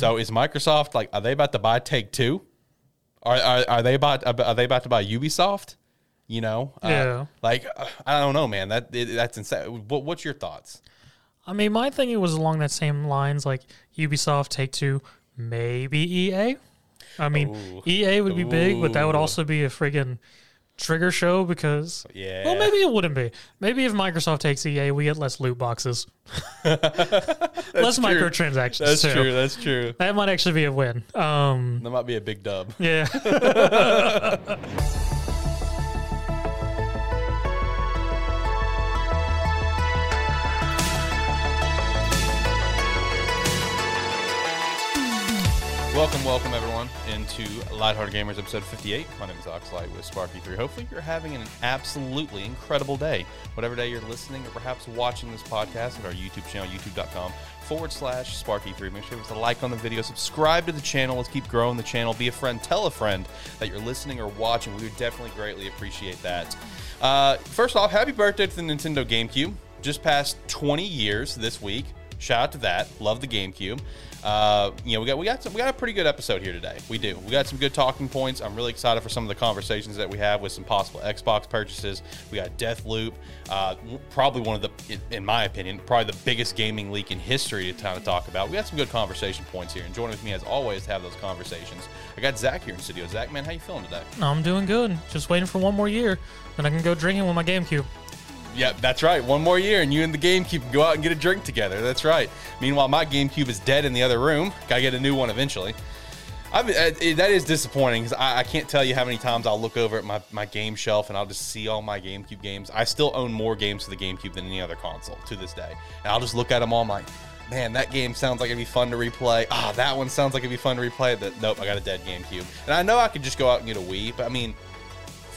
So is Microsoft like? Are they about to buy Take Two? Are are, are they about are they about to buy Ubisoft? You know, Uh, Yeah. like I don't know, man. That that's insane. What, what's your thoughts? I mean, my thinking was along that same lines, like Ubisoft, Take Two, maybe EA. I mean, Ooh. EA would be big, but that would also be a friggin' trigger show because. Yeah. Well, maybe it wouldn't be. Maybe if Microsoft takes EA, we get less loot boxes, less true. microtransactions. That's too. true. That's true. That might actually be a win. Um, That might be a big dub. yeah. Welcome, welcome everyone into Lighthearted Gamers episode 58. My name is Oxlight with Sparky3. Hopefully, you're having an absolutely incredible day. Whatever day you're listening or perhaps watching this podcast at our YouTube channel, youtube.com forward slash Sparky3. Make sure to like on the video, subscribe to the channel. Let's keep growing the channel. Be a friend, tell a friend that you're listening or watching. We would definitely greatly appreciate that. Uh, first off, happy birthday to the Nintendo GameCube. Just past 20 years this week. Shout out to that. Love the GameCube. Uh, you know, we got we got some, we got a pretty good episode here today. We do. We got some good talking points. I'm really excited for some of the conversations that we have with some possible Xbox purchases. We got Deathloop, uh, probably one of the, in- in my opinion, probably the biggest gaming leak in history to kind of talk about. We got some good conversation points here, and joining with me as always to have those conversations. I got Zach here in studio. Zach, man, how you feeling today? I'm doing good. Just waiting for one more year, then I can go drinking with my GameCube. Yeah, that's right. One more year, and you and the GameCube go out and get a drink together. That's right. Meanwhile, my GameCube is dead in the other room. Gotta get a new one eventually. I mean, uh, that is disappointing because I, I can't tell you how many times I'll look over at my, my game shelf and I'll just see all my GameCube games. I still own more games for the GameCube than any other console to this day. And I'll just look at them all, I'm like, man, that game sounds like it'd be fun to replay. Ah, that one sounds like it'd be fun to replay. That nope, I got a dead GameCube. And I know I could just go out and get a Wii, but I mean,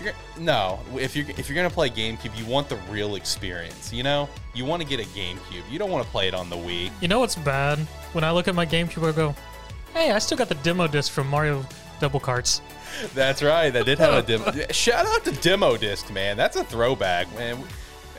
you're no, if you're if you're gonna play GameCube, you want the real experience. You know, you want to get a GameCube. You don't want to play it on the Wii. You know what's bad? When I look at my GameCube, I go, "Hey, I still got the demo disc from Mario Double Carts." That's right. That did have a demo. Shout out to Demo Disc, man. That's a throwback, man.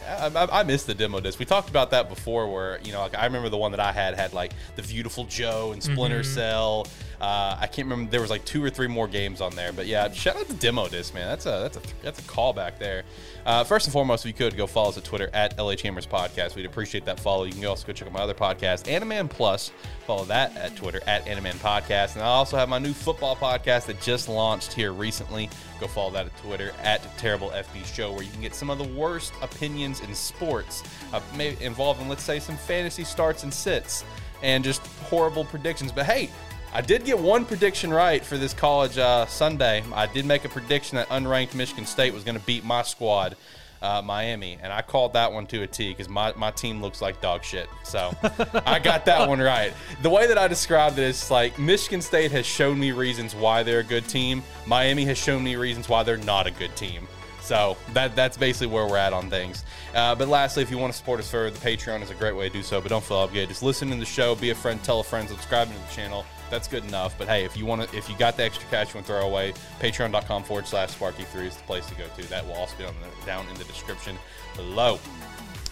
I, I, I miss the demo disc. We talked about that before, where you know, like I remember the one that I had had like the Beautiful Joe and Splinter mm-hmm. Cell. Uh, I can't remember. There was like two or three more games on there, but yeah, shout out to demo disc, man. That's a that's a that's a callback there. Uh, first and foremost, if you could go follow us at Twitter at Gamers Podcast, we'd appreciate that follow. You can also go check out my other podcast, Animan Plus. Follow that at Twitter at Animan Podcast, and I also have my new football podcast that just launched here recently. Go follow that at Twitter at Terrible FB Show, where you can get some of the worst opinions in sports, uh, involving, let's say, some fantasy starts and sits, and just horrible predictions. But hey, I did get one prediction right for this college uh, Sunday. I did make a prediction that unranked Michigan State was going to beat my squad, uh, Miami, and I called that one to a T because my, my team looks like dog shit. So I got that one right. The way that I described it is like Michigan State has shown me reasons why they're a good team. Miami has shown me reasons why they're not a good team. So that that's basically where we're at on things. Uh, but lastly, if you want to support us further, the Patreon is a great way to do so. But don't feel obligated. Just listen to the show, be a friend, tell a friend, subscribe to the channel. That's good enough. But hey, if you want to, if you got the extra cash you want to throw away, patreon.com forward slash Sparky3 is the place to go to. That will also be on the, down in the description below.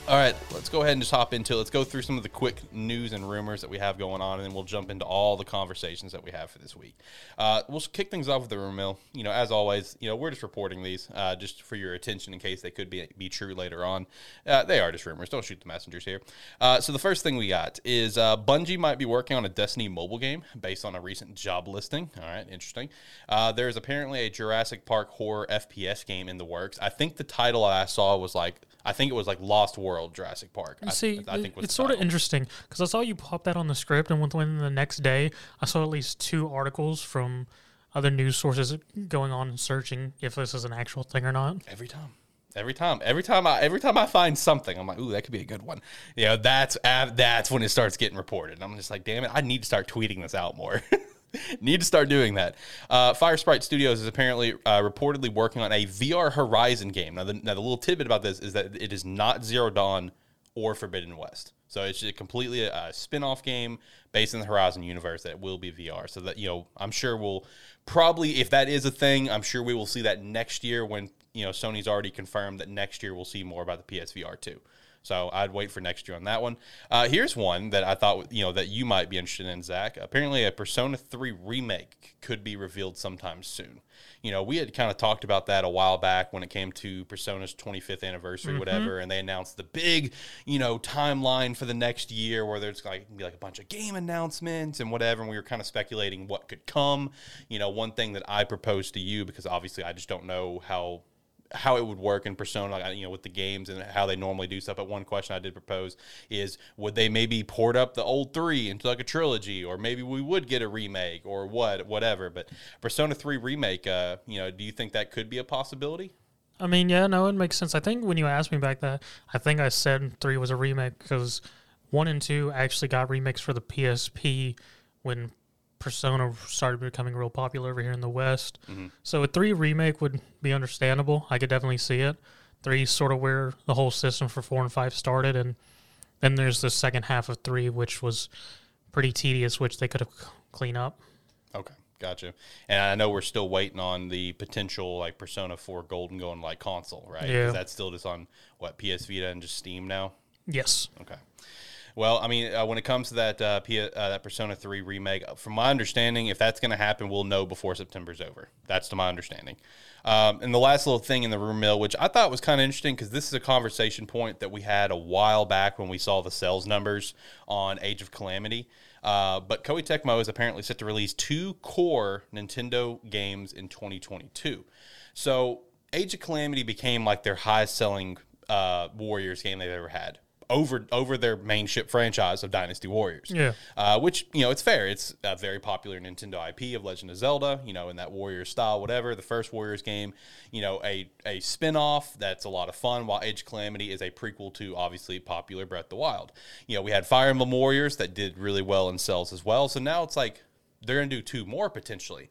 All right, let's go ahead and just hop into it. Let's go through some of the quick news and rumors that we have going on, and then we'll jump into all the conversations that we have for this week. Uh, we'll kick things off with the rumor mill. You know, as always, you know, we're just reporting these uh, just for your attention in case they could be, be true later on. Uh, they are just rumors. Don't shoot the messengers here. Uh, so the first thing we got is uh, Bungie might be working on a Destiny mobile game based on a recent job listing. All right, interesting. Uh, there is apparently a Jurassic Park horror FPS game in the works. I think the title I saw was like, I think it was like Lost World Jurassic Park. I, See, I think it- it's sort of interesting because I saw you pop that on the script, and within the next day, I saw at least two articles from other news sources going on and searching if this is an actual thing or not. every time. Every time, every time I every time I find something, I'm like, "Ooh, that could be a good one." You know, that's uh, that's when it starts getting reported. And I'm just like, "Damn it, I need to start tweeting this out more." need to start doing that. Uh, Firesprite Studios is apparently uh, reportedly working on a VR Horizon game. Now the, now, the little tidbit about this is that it is not Zero Dawn or Forbidden West. So it's a completely a, a spin-off game based in the Horizon universe that will be VR. So that you know, I'm sure we'll probably if that is a thing, I'm sure we will see that next year when you know Sony's already confirmed that next year we'll see more about the PSVR 2. So I'd wait for next year on that one. Uh, here's one that I thought you know that you might be interested in, Zach. Apparently, a Persona 3 remake could be revealed sometime soon. You know, we had kind of talked about that a while back when it came to Persona's 25th anniversary, whatever, and they announced the big, you know, timeline for the next year where there's like be like a bunch of game announcements and whatever, and we were kind of speculating what could come. You know, one thing that I proposed to you because obviously I just don't know how how it would work in Persona, like, you know, with the games and how they normally do stuff. But one question I did propose is, would they maybe port up the old three into like a trilogy, or maybe we would get a remake, or what, whatever. But Persona Three remake, uh, you know, do you think that could be a possibility? I mean, yeah, no, it makes sense. I think when you asked me back that, I think I said three was a remake because one and two actually got remakes for the PSP when Persona started becoming real popular over here in the West. Mm-hmm. So a three remake would be understandable. I could definitely see it. Three sort of where the whole system for four and five started, and then there's the second half of three, which was pretty tedious, which they could have cleaned up. Okay, gotcha. And I know we're still waiting on the potential like Persona Four Golden going like console, right? Yeah. that's still just on what PS Vita and just Steam now. Yes. Okay. Well, I mean, uh, when it comes to that uh, P- uh, that Persona Three remake, uh, from my understanding, if that's going to happen, we'll know before September's over. That's to my understanding. Um, and the last little thing in the rumor mill, which I thought was kind of interesting, because this is a conversation point that we had a while back when we saw the sales numbers on Age of Calamity. Uh, but Koei Tecmo is apparently set to release two core Nintendo games in 2022. So Age of Calamity became like their highest selling uh, Warriors game they've ever had over over their main ship franchise of Dynasty Warriors. Yeah. Uh, which you know it's fair. It's a very popular Nintendo IP of Legend of Zelda. You know, in that Warriors style, whatever. The first Warriors game, you know, a a spin off that's a lot of fun. While Edge Calamity is a prequel to obviously popular Breath of the Wild. You know, we had Fire Emblem Warriors that did really well in sales as well. So now it's like they're gonna do two more potentially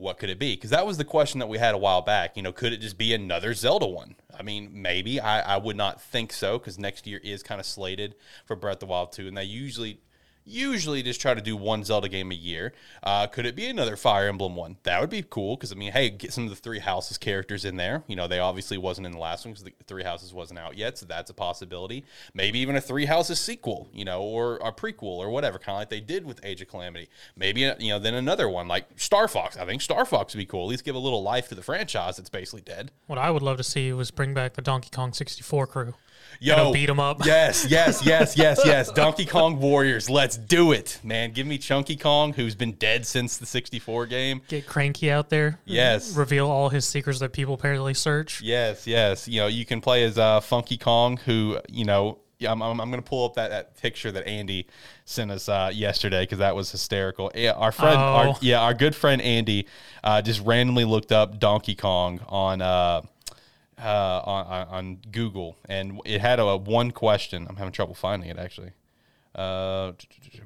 what could it be? Because that was the question that we had a while back. You know, could it just be another Zelda one? I mean, maybe. I, I would not think so because next year is kind of slated for Breath of the Wild 2, and they usually usually just try to do one Zelda game a year. Uh, could it be another Fire Emblem one? That would be cool because I mean, hey, get some of the Three Houses characters in there. You know, they obviously wasn't in the last one because the Three Houses wasn't out yet, so that's a possibility. Maybe even a Three Houses sequel, you know, or a prequel or whatever, kind of like they did with Age of Calamity. Maybe you know, then another one like Star Fox. I think Star Fox would be cool. At least give a little life to the franchise that's basically dead. What I would love to see was bring back the Donkey Kong 64 crew. Yo, beat 'em up. Yes, yes, yes, yes, yes. Donkey Kong Warriors. Let's do it, man. Give me Chunky Kong, who's been dead since the 64 game. Get Cranky out there. Yes. Reveal all his secrets that people apparently search. Yes, yes. You know, you can play as uh, Funky Kong, who, you know, yeah, I'm, I'm, I'm going to pull up that, that picture that Andy sent us uh, yesterday because that was hysterical. Yeah, our friend, our, Oh. yeah, our good friend Andy uh, just randomly looked up Donkey Kong on. Uh, uh, on, on Google, and it had a one question. I'm having trouble finding it actually. Uh,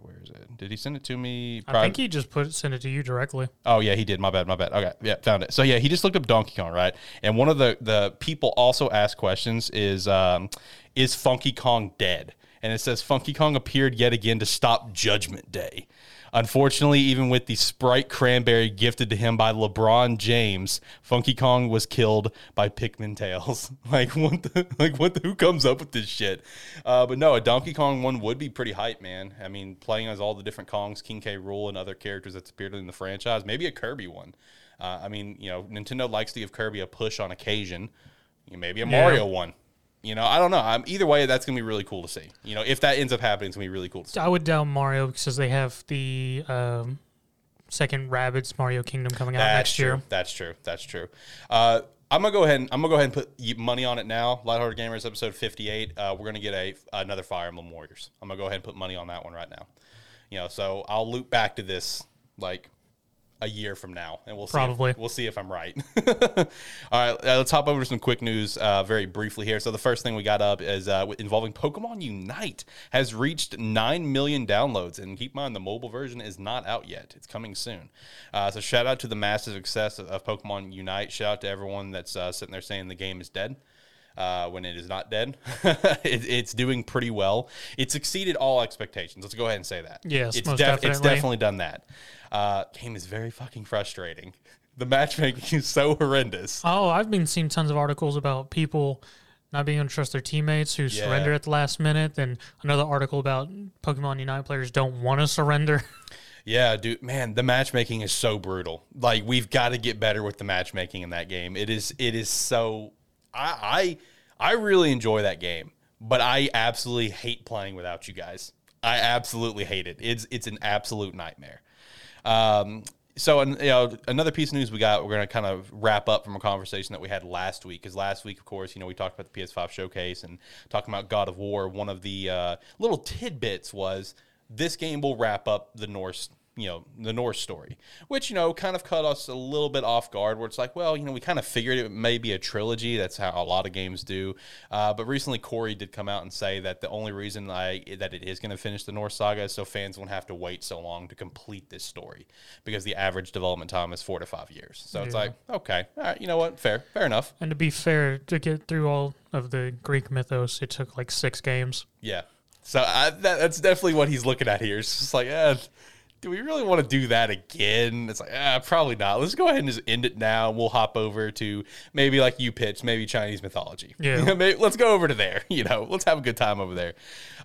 where is it? Did he send it to me? I think he just put send it to you directly. Oh yeah, he did. My bad. My bad. Okay, yeah, found it. So yeah, he just looked up Donkey Kong, right? And one of the the people also asked questions is um, is Funky Kong dead? And it says Funky Kong appeared yet again to stop Judgment Day. Unfortunately, even with the Sprite Cranberry gifted to him by LeBron James, Funky Kong was killed by Pikmin tails. like what? The, like what? The, who comes up with this shit? Uh, but no, a Donkey Kong one would be pretty hype, man. I mean, playing as all the different Kongs, King K. Rool, and other characters that's appeared in the franchise. Maybe a Kirby one. Uh, I mean, you know, Nintendo likes to give Kirby a push on occasion. You know, maybe a Mario one. You know, I don't know. I'm, either way, that's gonna be really cool to see. You know, if that ends up happening, it's gonna be really cool to see. I would doubt Mario because they have the um, second Rabbids Mario Kingdom coming out That's next true. year. That's true. That's true. Uh, I'm gonna go ahead. And, I'm gonna go ahead and put money on it now. Lighthearted Gamers episode 58. Uh, we're gonna get a another Fire Emblem Warriors. I'm gonna go ahead and put money on that one right now. You know, so I'll loop back to this like a year from now, and we'll see. Probably. If, we'll see if I'm right. All right, uh, let's hop over to some quick news uh, very briefly here. So the first thing we got up is uh, involving Pokemon Unite has reached nine million downloads, and keep in mind the mobile version is not out yet; it's coming soon. Uh, so shout out to the massive success of, of Pokemon Unite. Shout out to everyone that's uh, sitting there saying the game is dead. Uh, when it is not dead, it, it's doing pretty well. It's exceeded all expectations. Let's go ahead and say that. Yes, it's, def- it's definitely. definitely done that. Uh, game is very fucking frustrating. The matchmaking is so horrendous. Oh, I've been seeing tons of articles about people not being able to trust their teammates who Yeah. surrender at the last minute. Then another article about Pokemon Unite players don't want to surrender. Yeah, dude, man, the matchmaking is so brutal. Like we've got to get better with the matchmaking in that game. It is it is so I I I really enjoy that game, but I absolutely hate playing without you guys. I absolutely hate it. It's it's an absolute nightmare. Um so and you know another piece of news we got we're going to kind of wrap up from a conversation that we had last week because last week of course you know we talked about the ps5 showcase and talking about god of war one of the uh, little tidbits was this game will wrap up the norse you know the norse story which you know kind of caught us a little bit off guard where it's like well you know we kind of figured it may be a trilogy that's how a lot of games do uh, but recently Cory did come out and say that the only reason i that it is going to finish the norse saga is so fans won't have to wait so long to complete this story because the average development time is four to five years so it's like okay all right you know what fair fair enough and to be fair, to get through all of the Greek mythos, it took like six games. Yeah. So I, that, that's definitely what he's looking at here. It's just like, eh, do we really want to do that again? It's like, ah, probably not. Let's go ahead and just end it now. We'll hop over to maybe like you pitch, maybe Chinese mythology. Yeah. Maybe- let's go over to there. You know, let's have a good time over there.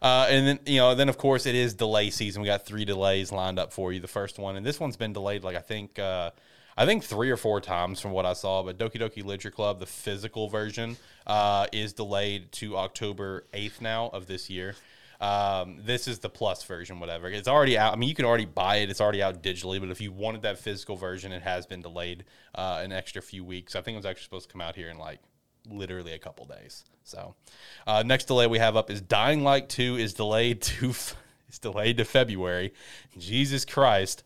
Uh, and then, you know, then of course it is delay season. We got three delays lined up for you. The first one, and this one's been delayed like I think. Uh, I think three or four times from what I saw, but Doki Doki Literature Club, the physical version, uh, is delayed to October 8th now of this year. Um, this is the plus version, whatever. It's already out. I mean, you can already buy it. It's already out digitally. But if you wanted that physical version, it has been delayed uh, an extra few weeks. I think it was actually supposed to come out here in like literally a couple days. So, uh, next delay we have up is Dying Light Two is delayed to it's delayed to February. Jesus Christ,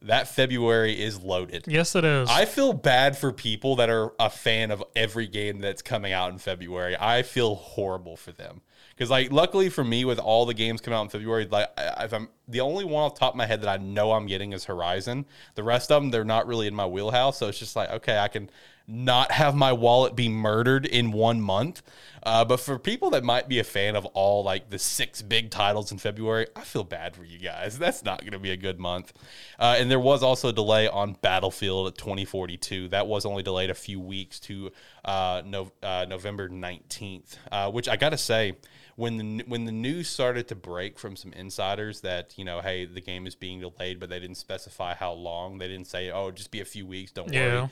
that February is loaded. Yes, it is. I feel bad for people that are a fan of every game that's coming out in February. I feel horrible for them because, like, luckily for me, with all the games coming out in February, like, if I'm the only one off top of my head that I know I'm getting is Horizon. The rest of them, they're not really in my wheelhouse. So it's just like, okay, I can not have my wallet be murdered in one month. Uh, but for people that might be a fan of all like the six big titles in February, I feel bad for you guys. That's not going to be a good month. Uh, and there was also a delay on Battlefield 2042. That was only delayed a few weeks to uh, no, uh, November 19th, uh, which I got to say, when the when the news started to break from some insiders that you know, hey, the game is being delayed, but they didn't specify how long. They didn't say, oh, just be a few weeks. Don't Yeah. worry,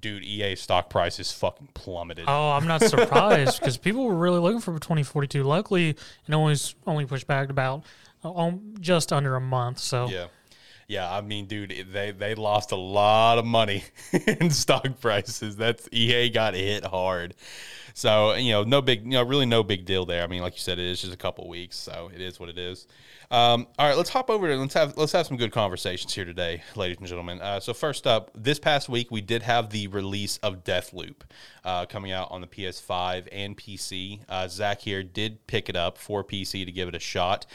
dude. EA stock price is fucking plummeted. Oh, I'm not surprised because people were really looking for 2042. Luckily, it only only pushed back about um, just under a month. So Yeah. Yeah, I mean, dude, they they lost a lot of money in stock prices. That's EA got hit hard. So, you know, no big, you know, really no big deal there. I mean, like you said, it is just a couple weeks, so it is what it is. Um, all right, let's hop over to let's have let's have some good conversations here today, ladies and gentlemen. Uh, so first up, this past week we did have the release of Deathloop uh, coming out on the PS5 and PC. Uh, Zach here did pick it up for PC to give it a shot.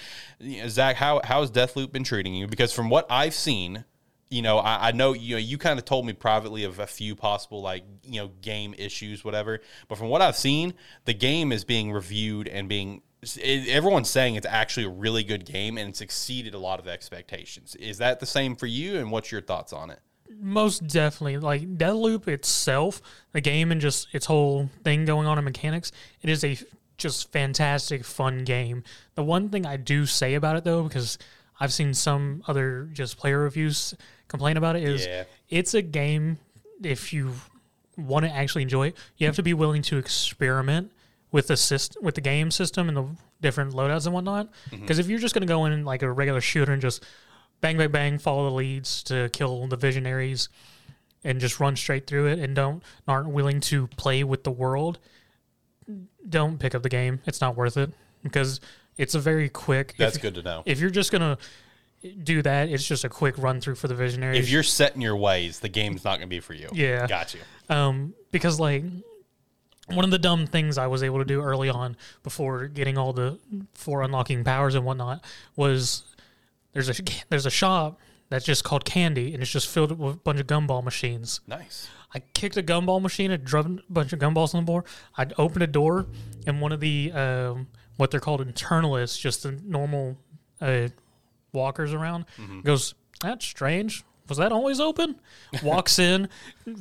Zach, how how has Deathloop been treating you? Because from what I've seen, you know, I, I know you know you kind of told me privately of a few possible like you know game issues, whatever. But from what I've seen, the game is being reviewed and being everyone's saying it's actually a really good game and it's exceeded a lot of expectations. Is that the same for you? And what's your thoughts on it? Most definitely, like Deathloop itself, the game and just its whole thing going on in mechanics, it is a just fantastic, fun game. The one thing I do say about it though, because I've seen some other just player reviews complain about it, is Yeah. it's a game. If you want to actually enjoy it, you have to be willing to experiment with the system, with the game system and the different loadouts and whatnot. Mm-hmm. Because if you're just going to go in like a regular shooter and just bang, bang, bang, follow the leads to kill the visionaries and just run straight through it and don't aren't willing to play with the world, don't pick up the game. It's not worth it because it's a very quick. if- That's good to know. If you're just gonna do that, it's just a quick run through for the visionaries. If you're set in your ways, the game's not going to be for you. Yeah. got you. um, because like one of the dumb things I was able to do early on before getting all the for unlocking powers and whatnot was there's a there's a shop that's just called Candy and it's just filled with a bunch of gumball machines. Nice. I kicked a gumball machine and dropped a bunch of gumballs on the board. I'd open a door, and one of the um, what they're called eternalists, just the normal uh, walkers around, goes, "That's strange. Was that always open?" Walks in,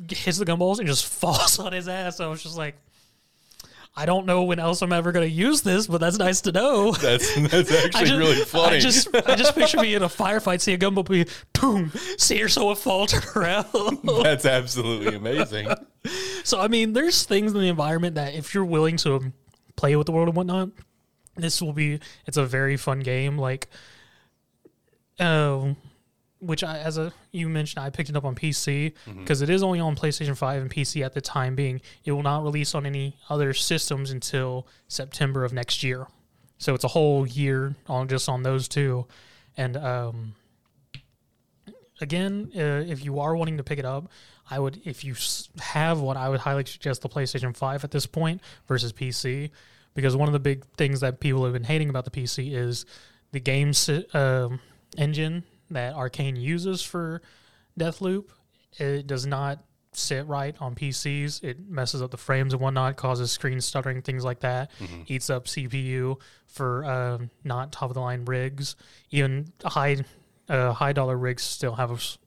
hits the gumballs, and just falls on his ass. I was just like, I don't know when else I'm ever going to use this, but that's nice to know. That's that's actually just, really funny. I just, I just picture me in a firefight, see a bumblebee, boom, see her so a fall turn around. that's absolutely amazing. so I mean, there's things in the environment that if you're willing to play with the world and whatnot, this will be. It's a very fun game. Like, um, which I, as a you mentioned, I picked it up on PC because is only on PlayStation Five and PC at the time being. It will not release on any other systems until September of next year. So it's a whole year on just on those two, and um, again, uh, if you are wanting to pick it up, I would, if you have one, I would highly suggest the PlayStation 5 at this point versus PC. Because one of the big things that people have been hating about the PC is the game si- um, engine that Arcane uses for Deathloop. It does not sit right on PCs. It messes up the frames and whatnot, causes screen stuttering, things like that. Eats up CPU for um, not top of the line rigs. Even high uh, high dollar rigs still have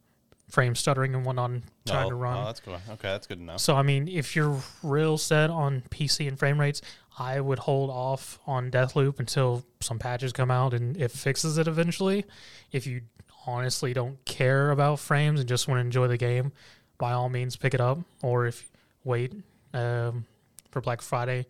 frame stuttering and whatnot trying oh, to run. oh, that's good. Okay, that's good enough. So I mean, if you're real set on PC and frame rates, I would hold off on Deathloop until some patches come out and it fixes it eventually. If you honestly don't care about frames and just want to enjoy the game, by all means pick it up. Or if wait um, for Black Friday,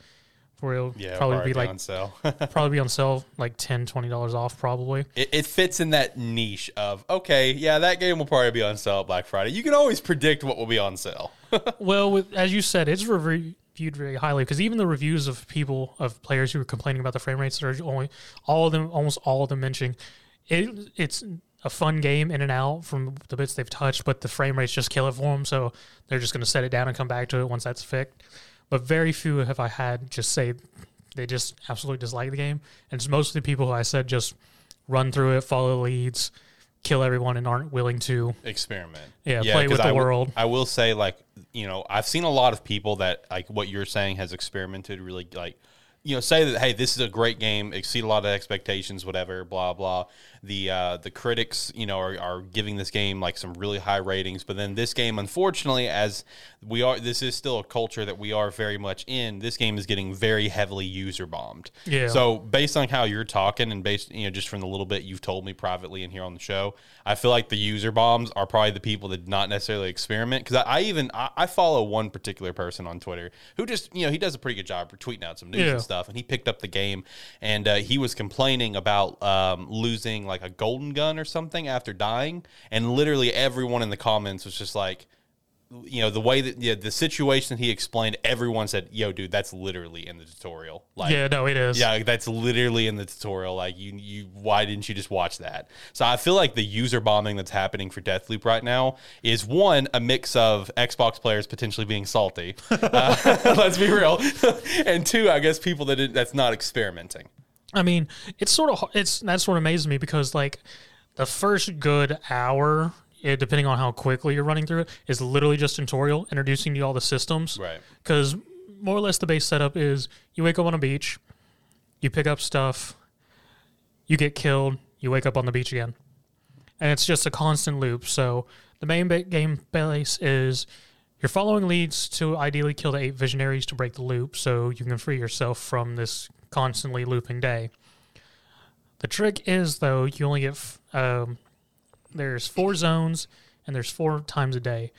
where it'll Yeah, probably be like on sale. probably be on sale like 10 20 dollars off probably. it, it fits in that niche of okay, yeah, that game will probably be on sale at Black Friday. You can always predict what will be on sale. well, with, as you said, it's reviewed very highly because even the reviews of people of players who are complaining about the frame rates are only all of them, almost all of them mentioning it. It's a fun game in and out from the bits they've touched, but the frame rates just kill it for them. So they're just going to set it down and come back to it once that's fixed. But very few have I had just say they just absolutely dislike the game, and it's mostly people who I said just run through it, follow the leads, kill everyone, and aren't willing to Experiment. Yeah, play 'cause with the I will- world. I will say, like, you know, I've seen a lot of people that like what you're saying has experimented really like you know, say that hey, this is a great game, exceed a lot of expectations, whatever, blah blah. The uh, the critics, you know, are, are giving this game like some really high ratings, but then this game, unfortunately, as we are, this is still a culture that we are very much in. This game is getting very heavily user bombed. Yeah. So based on how you're talking and based, you know, just from the little bit you've told me privately and here on the show, I feel like the user bombs are probably the people that not necessarily experiment. Because I, I even I, I follow one particular person on Twitter who just, you know, he does a pretty good job tweeting out some news Yeah. and stuff. And he picked up the game and uh, he was complaining about um, losing like a golden gun or something after dying, and literally everyone in the comments was just like you know the way that yeah, the situation he explained everyone said yo dude that's literally in the tutorial. Like yeah, no, it is. yeah that's literally in the tutorial. Like you you why didn't you just watch that? So i feel like the user bombing that's happening for deathloop right now is one a mix of xbox players potentially being salty. Uh, let's be real. And two i guess people that did, that's not experimenting I mean, it's sort of it's that sort of amazes me because like the first good hour, eh, depending on how quickly you're running through it, is literally just tutorial introducing you all the systems. right Because more or less the base setup is you wake up on a beach, you pick up stuff, you get killed, you wake up on the beach again, and it's just a constant loop. So the main ba- game base is you're following leads to ideally kill the eight visionaries to break the loop, so you can free yourself from this constantly looping day. The trick is though you only get f- um, there's four zones and there's four times a day.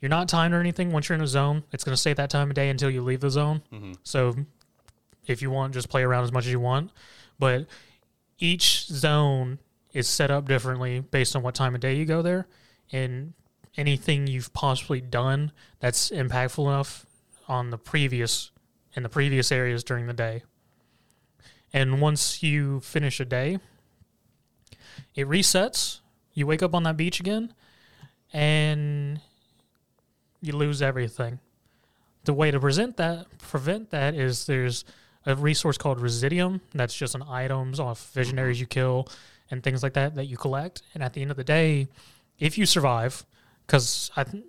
You're not timed or anything. Once you're in a zone, it's going to stay that time of day until you leave the zone. So if you want, just play around as much as you want. But each zone is set up differently based on what time of day you go there, and anything you've possibly done that's impactful enough on the previous in the previous areas during the day. And once you finish a day, it resets. You wake up on that beach again, and you lose everything. The way to present that, prevent that, is there's a resource called Residuum. That's just an items off visionaries mm-hmm. you kill and things like that that you collect. And at the end of the day, if you survive, because I, th-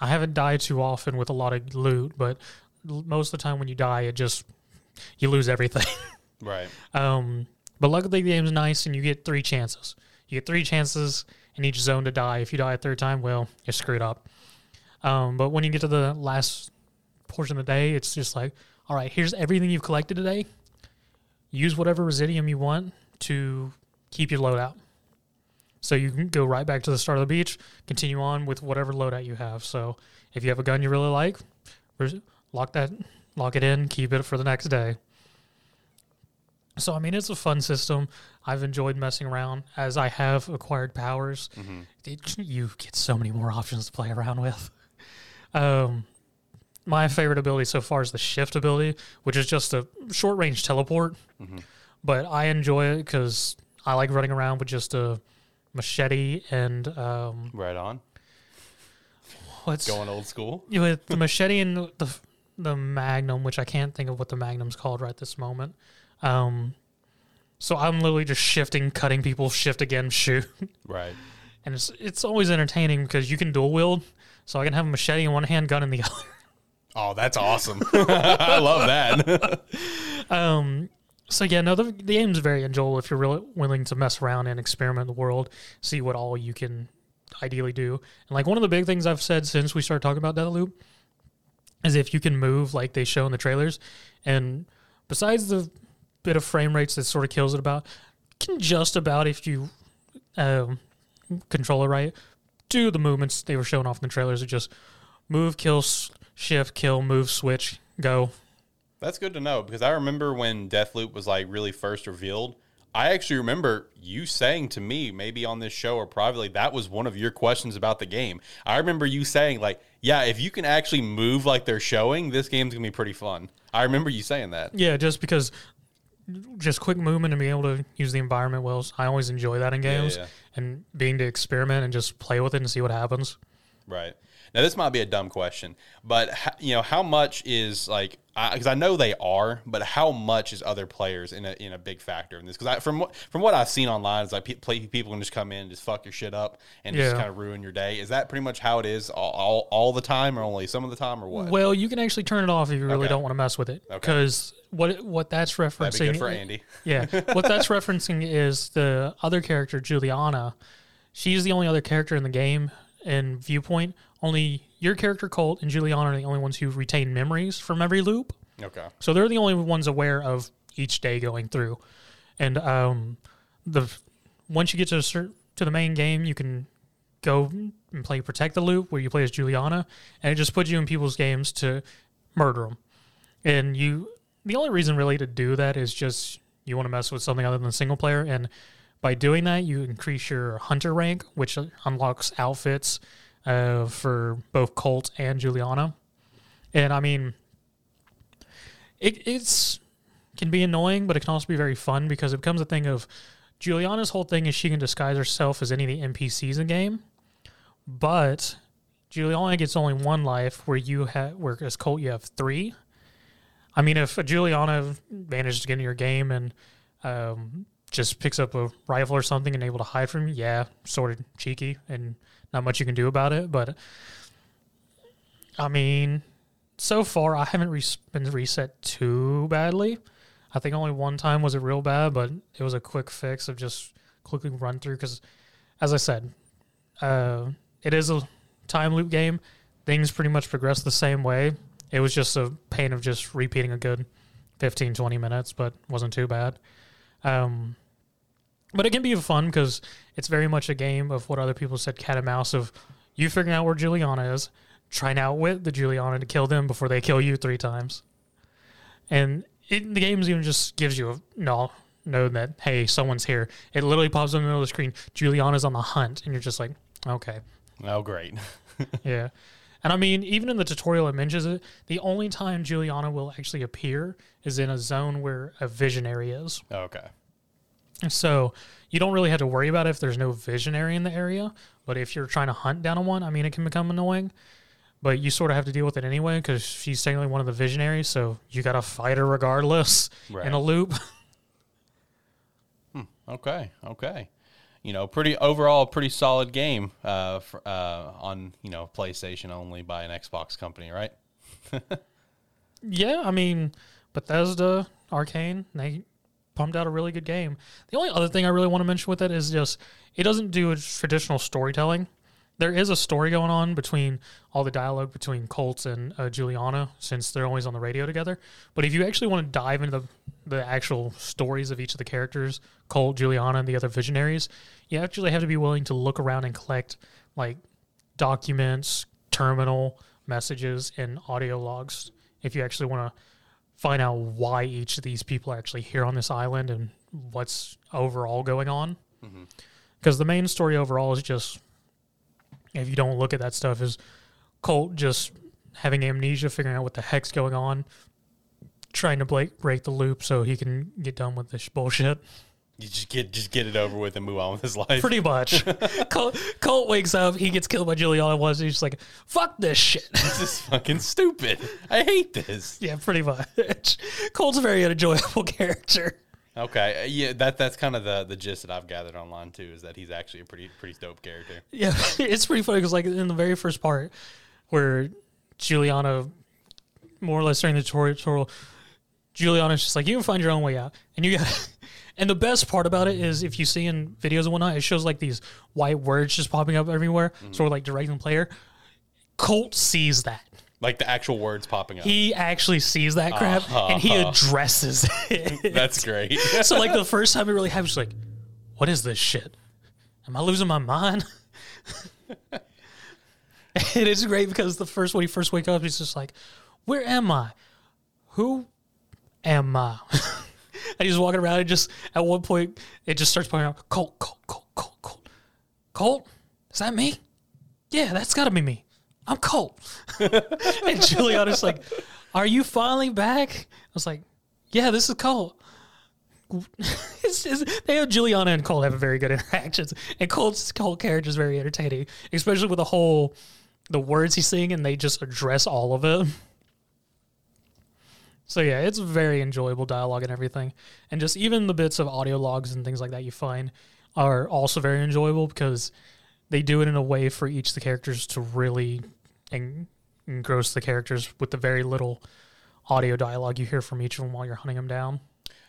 I haven't died too often with a lot of loot, but most of the time when you die, it just you lose everything. right Um, but luckily the game's nice and you get three chances. You get three chances in each zone to die. If you die a third time, well, you're screwed up. Um, but when you get to the last portion of the day, it's just like, all right, here's everything you've collected today. Use whatever residuum you want to keep your loadout. So you can go right back to the start of the beach, continue on with whatever loadout you have. So if you have a gun you really like, lock that, lock it in, keep it for the next day. So I mean, it's a fun system. I've enjoyed messing around as I have acquired powers. It, you get so many more options to play around with. Um, my favorite ability so far is the shift ability, which is just a short range teleport. But I enjoy it because I like running around with just a machete and um, Right on. what's Going old school. yeah, with the machete and the the magnum, which I can't think of what the magnum's called right this moment. Um, so I'm literally just shifting, cutting people, shift again, shoot, Right. and it's it's always entertaining because you can dual wield. So I can have a machete in one hand, gun in the other. Oh, that's awesome. I love that. Um, so yeah, no, the, the game's very enjoyable if you're really willing to mess around and experiment in the world, see what all you can ideally do. And like one of the big things I've said since we started talking about Deathloop is if you can move like they show in the trailers, and besides the bit of frame rates that sort of kills it about, can just about if you um, control it right, do the movements they were showing off in the trailers of just move, kill, shift, kill, move, switch, go. That's good to know because I remember when Deathloop was like really first revealed. I actually remember you saying to me, maybe on this show or privately, that was one of your questions about the game. I remember you saying, like, yeah, if you can actually move like they're showing, this game's gonna be pretty fun. I remember you saying that. Yeah, just because just quick movement and being able to use the environment well. I always enjoy that in games yeah. and being to experiment and just play with it and see what happens. Right. Now this might be a dumb question, but you know how much is like because I, know they are, but how much is other players in a in a big factor in this? Because from what from what I've seen online is like pe- play, people can just come in and just fuck your shit up and just kind of ruin your day. Is that pretty much how it is all, all, all the time, or only some of the time, or what? Well, you can actually turn it off if you really Okay. don't want to mess with it. Okay. What what that's That'd be referencing good for Andy. Yeah. What that's referencing is the other character, Julianna. She's the only other character in the game in viewpoint. Only your character, Colt, and Julianna are the only ones who retain memories from every loop. Okay. So they're the only ones aware of each day going through. And um, the once you get to a cer- to the main game, you can go and play Protect the Loop, where you play as Julianna, and it just puts you in people's games to murder them. And you, the only reason really to do that is just you want to mess with something other than single player, and by doing that, you increase your hunter rank, which unlocks outfits uh, for both Colt and Julianna. And I mean, it it's can be annoying, but it can also be very fun because it becomes a thing of Julianna's whole thing is she can disguise herself as any of the NPCs in the game, but Julianna gets only one life, where you have where as Colt you have three. I mean, if a Julianna manages to get in your game and um, just picks up a rifle or something and able to hide from you, yeah, sort of cheeky and not much you can do about it. But I mean, so far I haven't been reset too badly. I think only one time was it real bad, but it was a quick fix of just quickly run through. Because, as I said, uh, it is a time loop game. Things pretty much progress the same way. It was just a pain of just repeating a good 15, 20 minutes, but wasn't too bad. Um, but it can be fun because it's very much a game of what other people said cat and mouse of you figuring out where Julianna is, trying to outwit the Julianna to kill them before they kill you three times. And it, the game's even just gives you a no, know that, hey, someone's here. It literally pops up in the middle of the screen, Julianna's on the hunt. And you're just like, okay. Oh, great. Yeah. And I mean, even in the tutorial, it mentions it. The only time Julianna will actually appear is in a zone where a visionary is. Oh, okay. So you don't really have to worry about it if there's no visionary in the area. But if you're trying to hunt down on one, I mean, it can become annoying. But you sort of have to deal with it anyway because she's technically one of the visionaries. So you got to fight her regardless Right. in a loop. Hmm. Okay, okay. You know, pretty overall, pretty solid game uh, for, uh, on you know PlayStation only by an Xbox company, right? yeah, I mean, Bethesda, Arcane, they pumped out a really good game. The only other thing I really want to mention with it is just it doesn't do traditional storytelling. There is a story going on between all the dialogue between Colt and uh, Julianna since they're always on the radio together. But if you actually want to dive into the, the actual stories of each of the characters, Colt, Julianna, and the other visionaries, you actually have to be willing to look around and collect like documents, terminal messages, and audio logs if you actually want to find out why each of these people are actually here on this island and what's overall going on. Because the main story overall is just if you don't look at that stuff, is Colt just having amnesia, figuring out what the heck's going on, trying to break, break the loop so he can get done with this bullshit. You just get just get it over with and move on with his life. Pretty much. Colt, Colt wakes up, he gets killed by Julianna once, he's just like, fuck this shit. this is fucking stupid. I hate this. yeah, pretty much. Colt's a very unenjoyable character. Okay, uh, yeah, that that's kind of the the gist that I've gathered online too. Is that he's actually a pretty pretty dope character. Yeah, it's pretty funny because like in the very first part where Julianna, more or less during the tutorial, Julianna's just like you can find your own way out, and you got. And the best part about it is if you see in videos and whatnot, it shows like these white words just popping up everywhere, sort of like directing the player. Colt sees that. Like the actual words popping up. He actually sees that crap uh-huh. and he addresses it. That's great. so like the first time it really happened, she's like, "What is this shit? Am I losing my mind?" and it's great because the first when he first wakes up, he's just like, "Where am I? Who am I?" and he's walking around and just at one point it just starts pointing out, "Colt, Colt, Colt, Colt, Colt, Colt, is that me? Yeah, that's got to be me. I'm Colt." and Julianna's like, "Are you finally back?" I was like, "Yeah, this is Colt." it's they have Julianna and Cole have very good interactions, and Cole's Cole character is very entertaining, especially with the whole the words he's saying, and they just address all of it. So yeah, it's very enjoyable dialogue and everything, and just even the bits of audio logs and things like that you find are also very enjoyable because they do it in a way for each of the characters to really en- engross the characters with the very little audio dialogue you hear from each of them while you're hunting them down.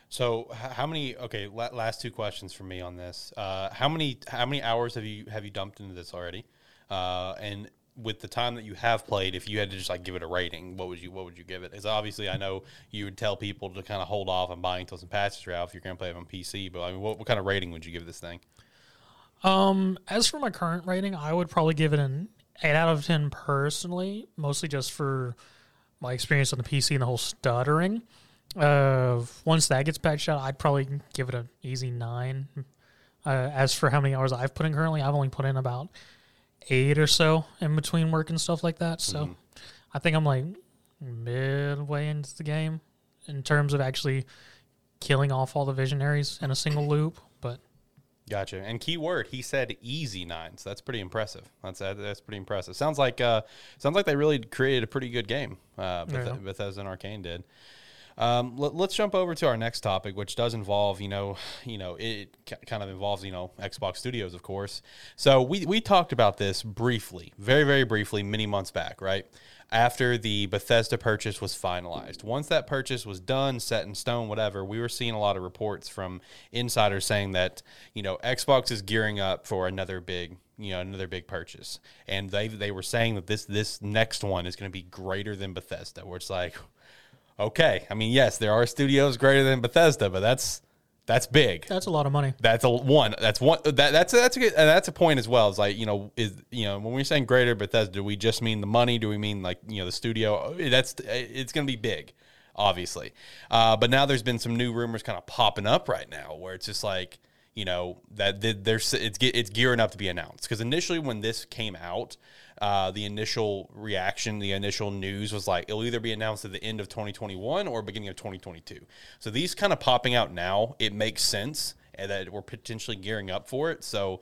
So how many? Okay, last two questions for me on this. Uh, how many how many hours have you have you dumped into this already? Uh, and with the time that you have played, if you had to just like give it a rating, what would you what would you give it? Is obviously, I know you would tell people to kind of hold off on buying until some patches are out if you're going to play it on PC. But I mean, what, what kind of rating would you give this thing? Um, as for my current rating, I would probably give it an eight out of ten personally, mostly just for my experience on the PC and the whole stuttering. Uh, once that gets patched out, I'd probably give it an easy nine. Uh, as for how many hours I've put in currently, I've only put in about eight or so in between work and stuff like that. So I think I'm like midway into the game in terms of actually killing off all the visionaries in a single loop. Gotcha. And key word, he said easy nines. That's pretty impressive. That's that's pretty impressive. Sounds like uh, sounds like they really created a pretty good game. Uh, Beth- Yeah. Bethesda and Arcane did. Um, let, us jump over to our next topic, which does involve, you know, you know, it k- kind of involves, you know, Xbox Studios, of course. So we we talked about this briefly, very very briefly, many months back, right? After the Bethesda purchase was finalized, once that purchase was done, set in stone, whatever, we were seeing a lot of reports from insiders saying that, you know, Xbox is gearing up for another big you know another big purchase and they they were saying that this this next one is going to be greater than Bethesda where it's like okay. I mean, yes, there are studios greater than Bethesda, but that's that's big. that's a lot of money. That's a one. That's one. That, that's a, that's a good, and that's a point as well. It's like you know is you know when we're saying greater Bethesda, do we just mean the money? Do we mean like you know the studio? That's it's going to be big, obviously. Uh, but now there's been some new rumors kind of popping up right now where it's just like you know that there's it's it's gearing up to be announced because initially when this came out. Uh, the initial reaction, the initial news was like it'll either be announced at the end of 2021 or beginning of 2022. So these kind of popping out now, it makes sense and that we're potentially gearing up for it. So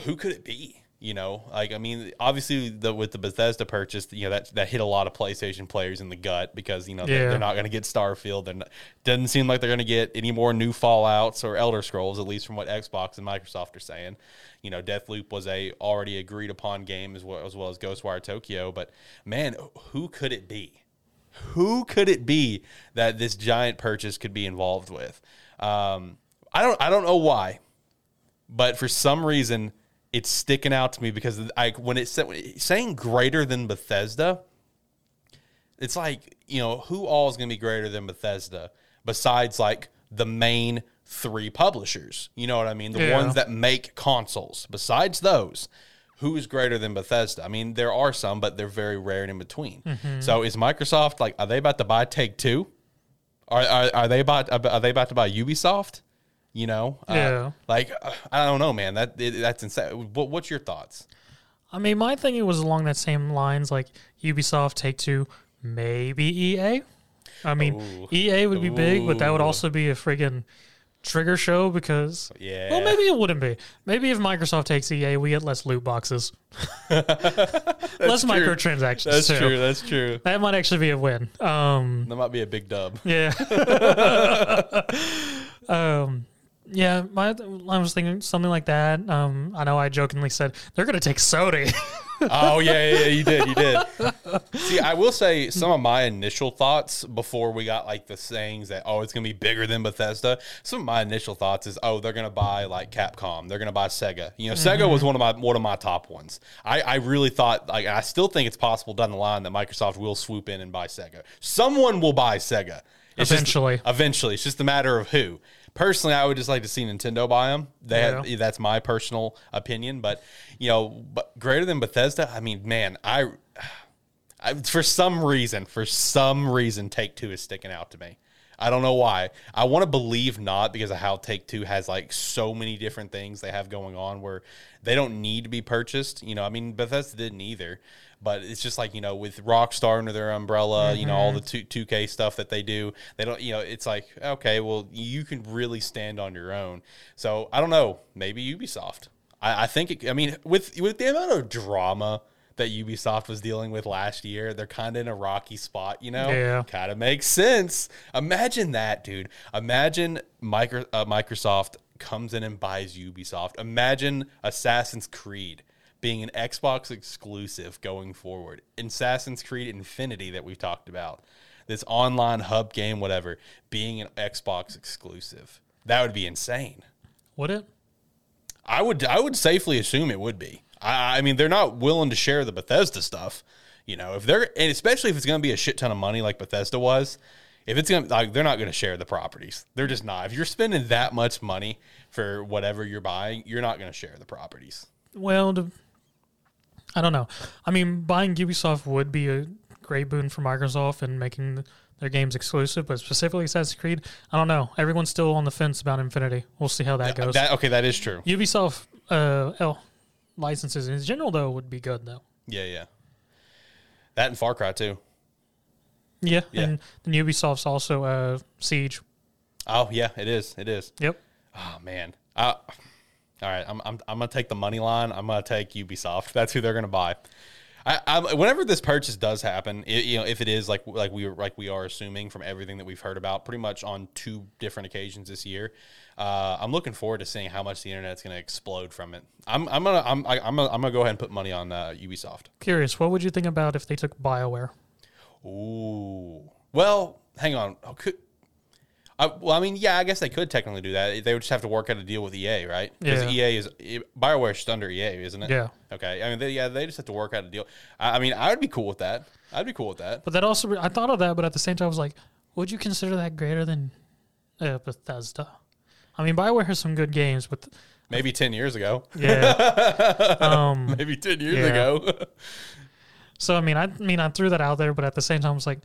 who could it be? You know, like I mean, obviously the with the Bethesda purchase, you know that that hit a lot of PlayStation players in the gut because you know Yeah. they're not going to get Starfield. They're doesn't seem like they're going to get any more new Fallout's or Elder Scrolls, at least from what Xbox and Microsoft are saying. You know, Deathloop was a already agreed upon game as well as well as Ghostwire Tokyo. But man, who could it be? who could it be that this giant purchase could be involved with? Um, I don't I don't know why, but for some reason, it's sticking out to me because I when it's saying greater than Bethesda, it's like you know who all is going to be greater than Bethesda besides like the main three publishers. You know what I mean? The Yeah. ones that make consoles. Besides those, who is greater than Bethesda? I mean, there are some, but they're very rare and in between. Mm-hmm. So is Microsoft like? Are they about to buy Take Two? Are, are, are they about are they about to buy Ubisoft? You know, Uh, Yeah. like uh, I don't know, man. That it, that's insane. What, what's your thoughts? I mean, my thinking was along that same lines, like Ubisoft, Take Two, maybe EA. I mean, Ooh. EA would be big, but that would also be a friggin' trigger show because. Yeah. Well, maybe it wouldn't be. Maybe if Microsoft takes EA, we get less loot boxes, less true. microtransactions. That's too. true. That's true. That might actually be a win. Um, That might be a big dub. yeah. um, yeah, my, I was thinking something like that. Um, I know I jokingly said they're going to take Sony. oh yeah, yeah, yeah, you did, you did. See, I will say some of my initial thoughts before we got like the sayings that oh it's gonna be bigger than Bethesda. Some of my initial thoughts is oh they're gonna buy like Capcom, they're gonna buy Sega. You know, Sega was one of my one of my top ones. I I really thought like I still think it's possible down the line that Microsoft will swoop in and buy Sega. Someone will buy Sega. It's just- Eventually. eventually, it's just a matter of who. Personally, I would just like to see Nintendo buy them. They have, Yeah. that's my personal opinion, but you know, but greater than Bethesda. I mean, man, I, I for some reason, for some reason, Take Two is sticking out to me. I don't know why. I want to believe not because of how Take Two has like so many different things they have going on where they don't need to be purchased. You know, I mean Bethesda didn't either, but it's just like you know with Rockstar under their umbrella, you know all the two two K stuff that they do. They don't, you know, it's like okay, well you can really stand on your own. So I don't know, maybe Ubisoft. I, I think it, I mean with with the amount of drama that Ubisoft was dealing with last year, they're kind of in a rocky spot, you know. Yeah. Kind of makes sense. Imagine that, dude. Imagine micro, uh, Microsoft comes in and buys Ubisoft. Imagine Assassin's Creed being an Xbox exclusive going forward. Assassin's Creed Infinity that we've talked about. This online hub game, whatever, being an Xbox exclusive. That would be insane. Would it? I would I would safely assume it would be. I, I mean, they're not willing to share the Bethesda stuff. You know, if they're and especially if it's going to be a shit ton of money like Bethesda was, if it's going like they're not going to share the properties. They're just not. If you're spending that much money for whatever you're buying, you're not going to share the properties. Well, I don't know. I mean, buying Ubisoft would be a great boon for Microsoft and making their games exclusive, but specifically Assassin's Creed, I don't know. Everyone's still on the fence about Infinity. We'll see how that goes. That, okay, that is true. Ubisoft uh, L licenses in general though would be good though. Yeah, yeah. That and Far Cry too. Yeah, Yeah. and then Ubisoft's also uh, Siege. Oh yeah, it is. It is. Yep. Oh man. Uh, all right, I'm, I'm, I'm gonna take the money line. I'm gonna take Ubisoft. That's who they're gonna buy. I, I whenever this purchase does happen, i you know, if it is like like we like we are assuming from everything that we've heard about, pretty much on two different occasions this year, uh, I'm looking forward to seeing how much the internet's gonna explode from it. I'm I'm gonna I'm I- I'm gonna, I'm gonna go ahead and put money on uh, Ubisoft. Curious, what would you think about if they took BioWare? Ooh. Well, hang on. Oh, Could, I, well, I mean, yeah, I guess they could technically do that. They would just have to work out a deal with EA, right? Because Yeah. EA is Bioware is under EA, isn't it? Yeah. Okay. I mean, they, yeah, they just have to work out a deal. I, I mean, I would be cool with that. I'd be cool with that. But that also, I thought of that, but at the same time, I was like, would you consider that greater than uh, Bethesda? I mean, BioWare has some good games, but Maybe ten years ago. yeah. um, Maybe ten years Yeah. ago. so I mean, I mean, I threw that out there, but at the same time, I was like,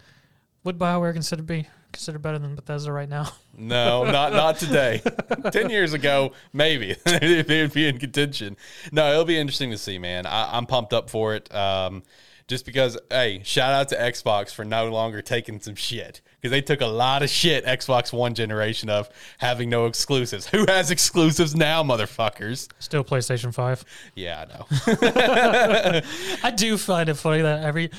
would BioWare consider be considered better than Bethesda right now? No, not not today. Ten years ago, maybe they would be in contention. No, it'll be interesting to see, man. I, I'm pumped up for it. Um, just because, hey, shout out to Xbox for no longer taking some shit because they took a lot of shit Xbox One generation of having no exclusives. Who has exclusives now, motherfuckers? Still PlayStation Five. Yeah, I know. I do find it funny that every.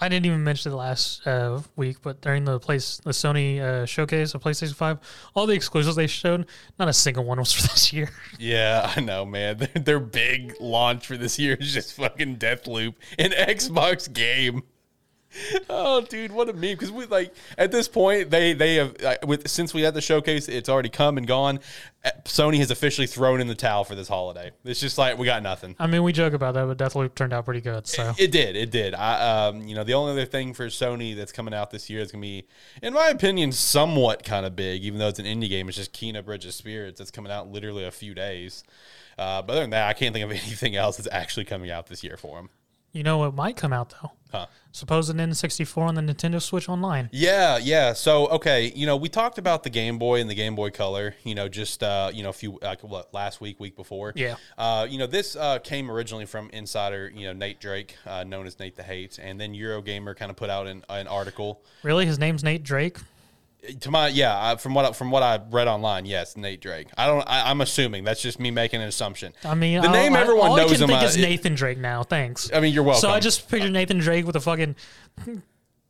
I didn't even mention it last uh, week, but during the place the Sony uh, showcase of PlayStation Five, all the exclusives they showed, not a single one was for this year. yeah, I know, man. Their, their big launch for this year is just fucking Deathloop, an Xbox game. oh, dude, what a meme! Because we like at this point they they have uh, with since we had the showcase, it's already come and gone. Uh, Sony has officially thrown in the towel for this holiday. It's just like we got nothing. I mean, we joke about that, but Deathloop turned out pretty good. So It did, it did. I um, you know, the only other thing for Sony that's coming out this year is gonna be, in my opinion, somewhat kind of big, even though it's an indie game. It's just Kena Bridge of Spirits that's coming out literally a few days. Uh, but other than that, I can't think of anything else that's actually coming out this year for them. you know what might come out though? Huh. Supposed N64 on the Nintendo Switch Online. Yeah, yeah. So okay, you know, we talked about the Game Boy and the Game Boy Color. You know, just uh, you know, a few like what last week, week before. Yeah. Uh, you know, this uh, came originally from insider, you know, Nate Drake, uh, known as Nate the Hate, and then Eurogamer kind of put out an, an article. Really, his name's Nate Drake. To my yeah, from what I- from what I read online, yes, Nate Drake. I don't. I, I'm assuming that's just me making an assumption. I mean, the all- name I- everyone all knows I can him. think is Nathan Drake now. Thanks. I mean, you're welcome. So I just pictured Nathan Drake with a fucking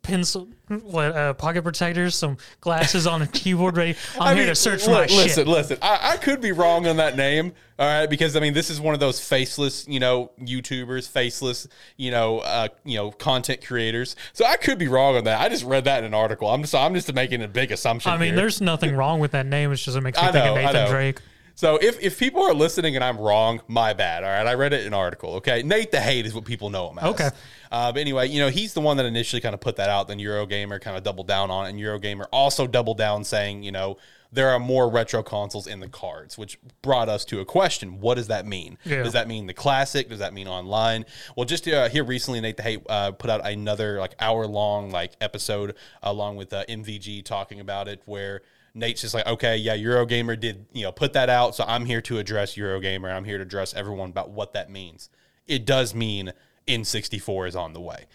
pencil, what, uh, pocket protectors, some glasses on a keyboard, ready. I'm I here mean, to search for li- my listen, shit. Listen, I, I could be wrong on that name, all right, because I mean, this is one of those faceless, you know, YouTubers, faceless, you know, uh, you know, content creators. So I could be wrong on that. I just read that in an article. I'm just, I'm just making a big assumption. I mean, here. there's nothing wrong with that name. It's just it makes me think of Nathan. Drake. So if, if people are listening and I'm wrong, my bad. All right, I read it in an article. Okay, Nate the Hate is what people know him as. Okay. Uh, but anyway, you know he's the one that initially kind of put that out. Then Eurogamer kind of doubled down on it, and Eurogamer also doubled down, saying, you know, there are more retro consoles in the cards, which brought us to a question: What does that mean? Yeah. Does that mean the classic? Does that mean online? Well, just uh, here recently, Nate the Hate uh, put out another like hour long like episode along with uh, MVG talking about it, where Nate's just like, okay, yeah, Eurogamer did you know put that out, so I'm here to address Eurogamer. I'm here to address everyone about what that means. It does mean N64 is on the way.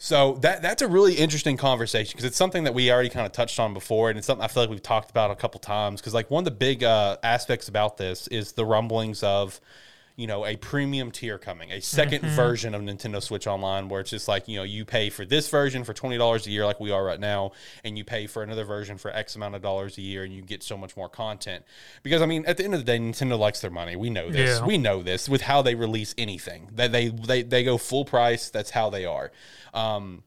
So that that's a really interesting conversation because it's something that we already kind of touched on before, and it's something I feel like we've talked about a couple times. Because like one of the big uh, aspects about this is the rumblings of, you know, a premium tier coming, a 2nd version of Nintendo Switch Online, where it's just like you know you pay for this version for twenty dollars a year, like we are right now, and you pay for another version for X amount of dollars a year, and you get so much more content. Because I mean, at the end of the day, Nintendo likes their money. We know this. Yeah. We know this with how they release anything. That they, they they go full price. That's how they are. Um,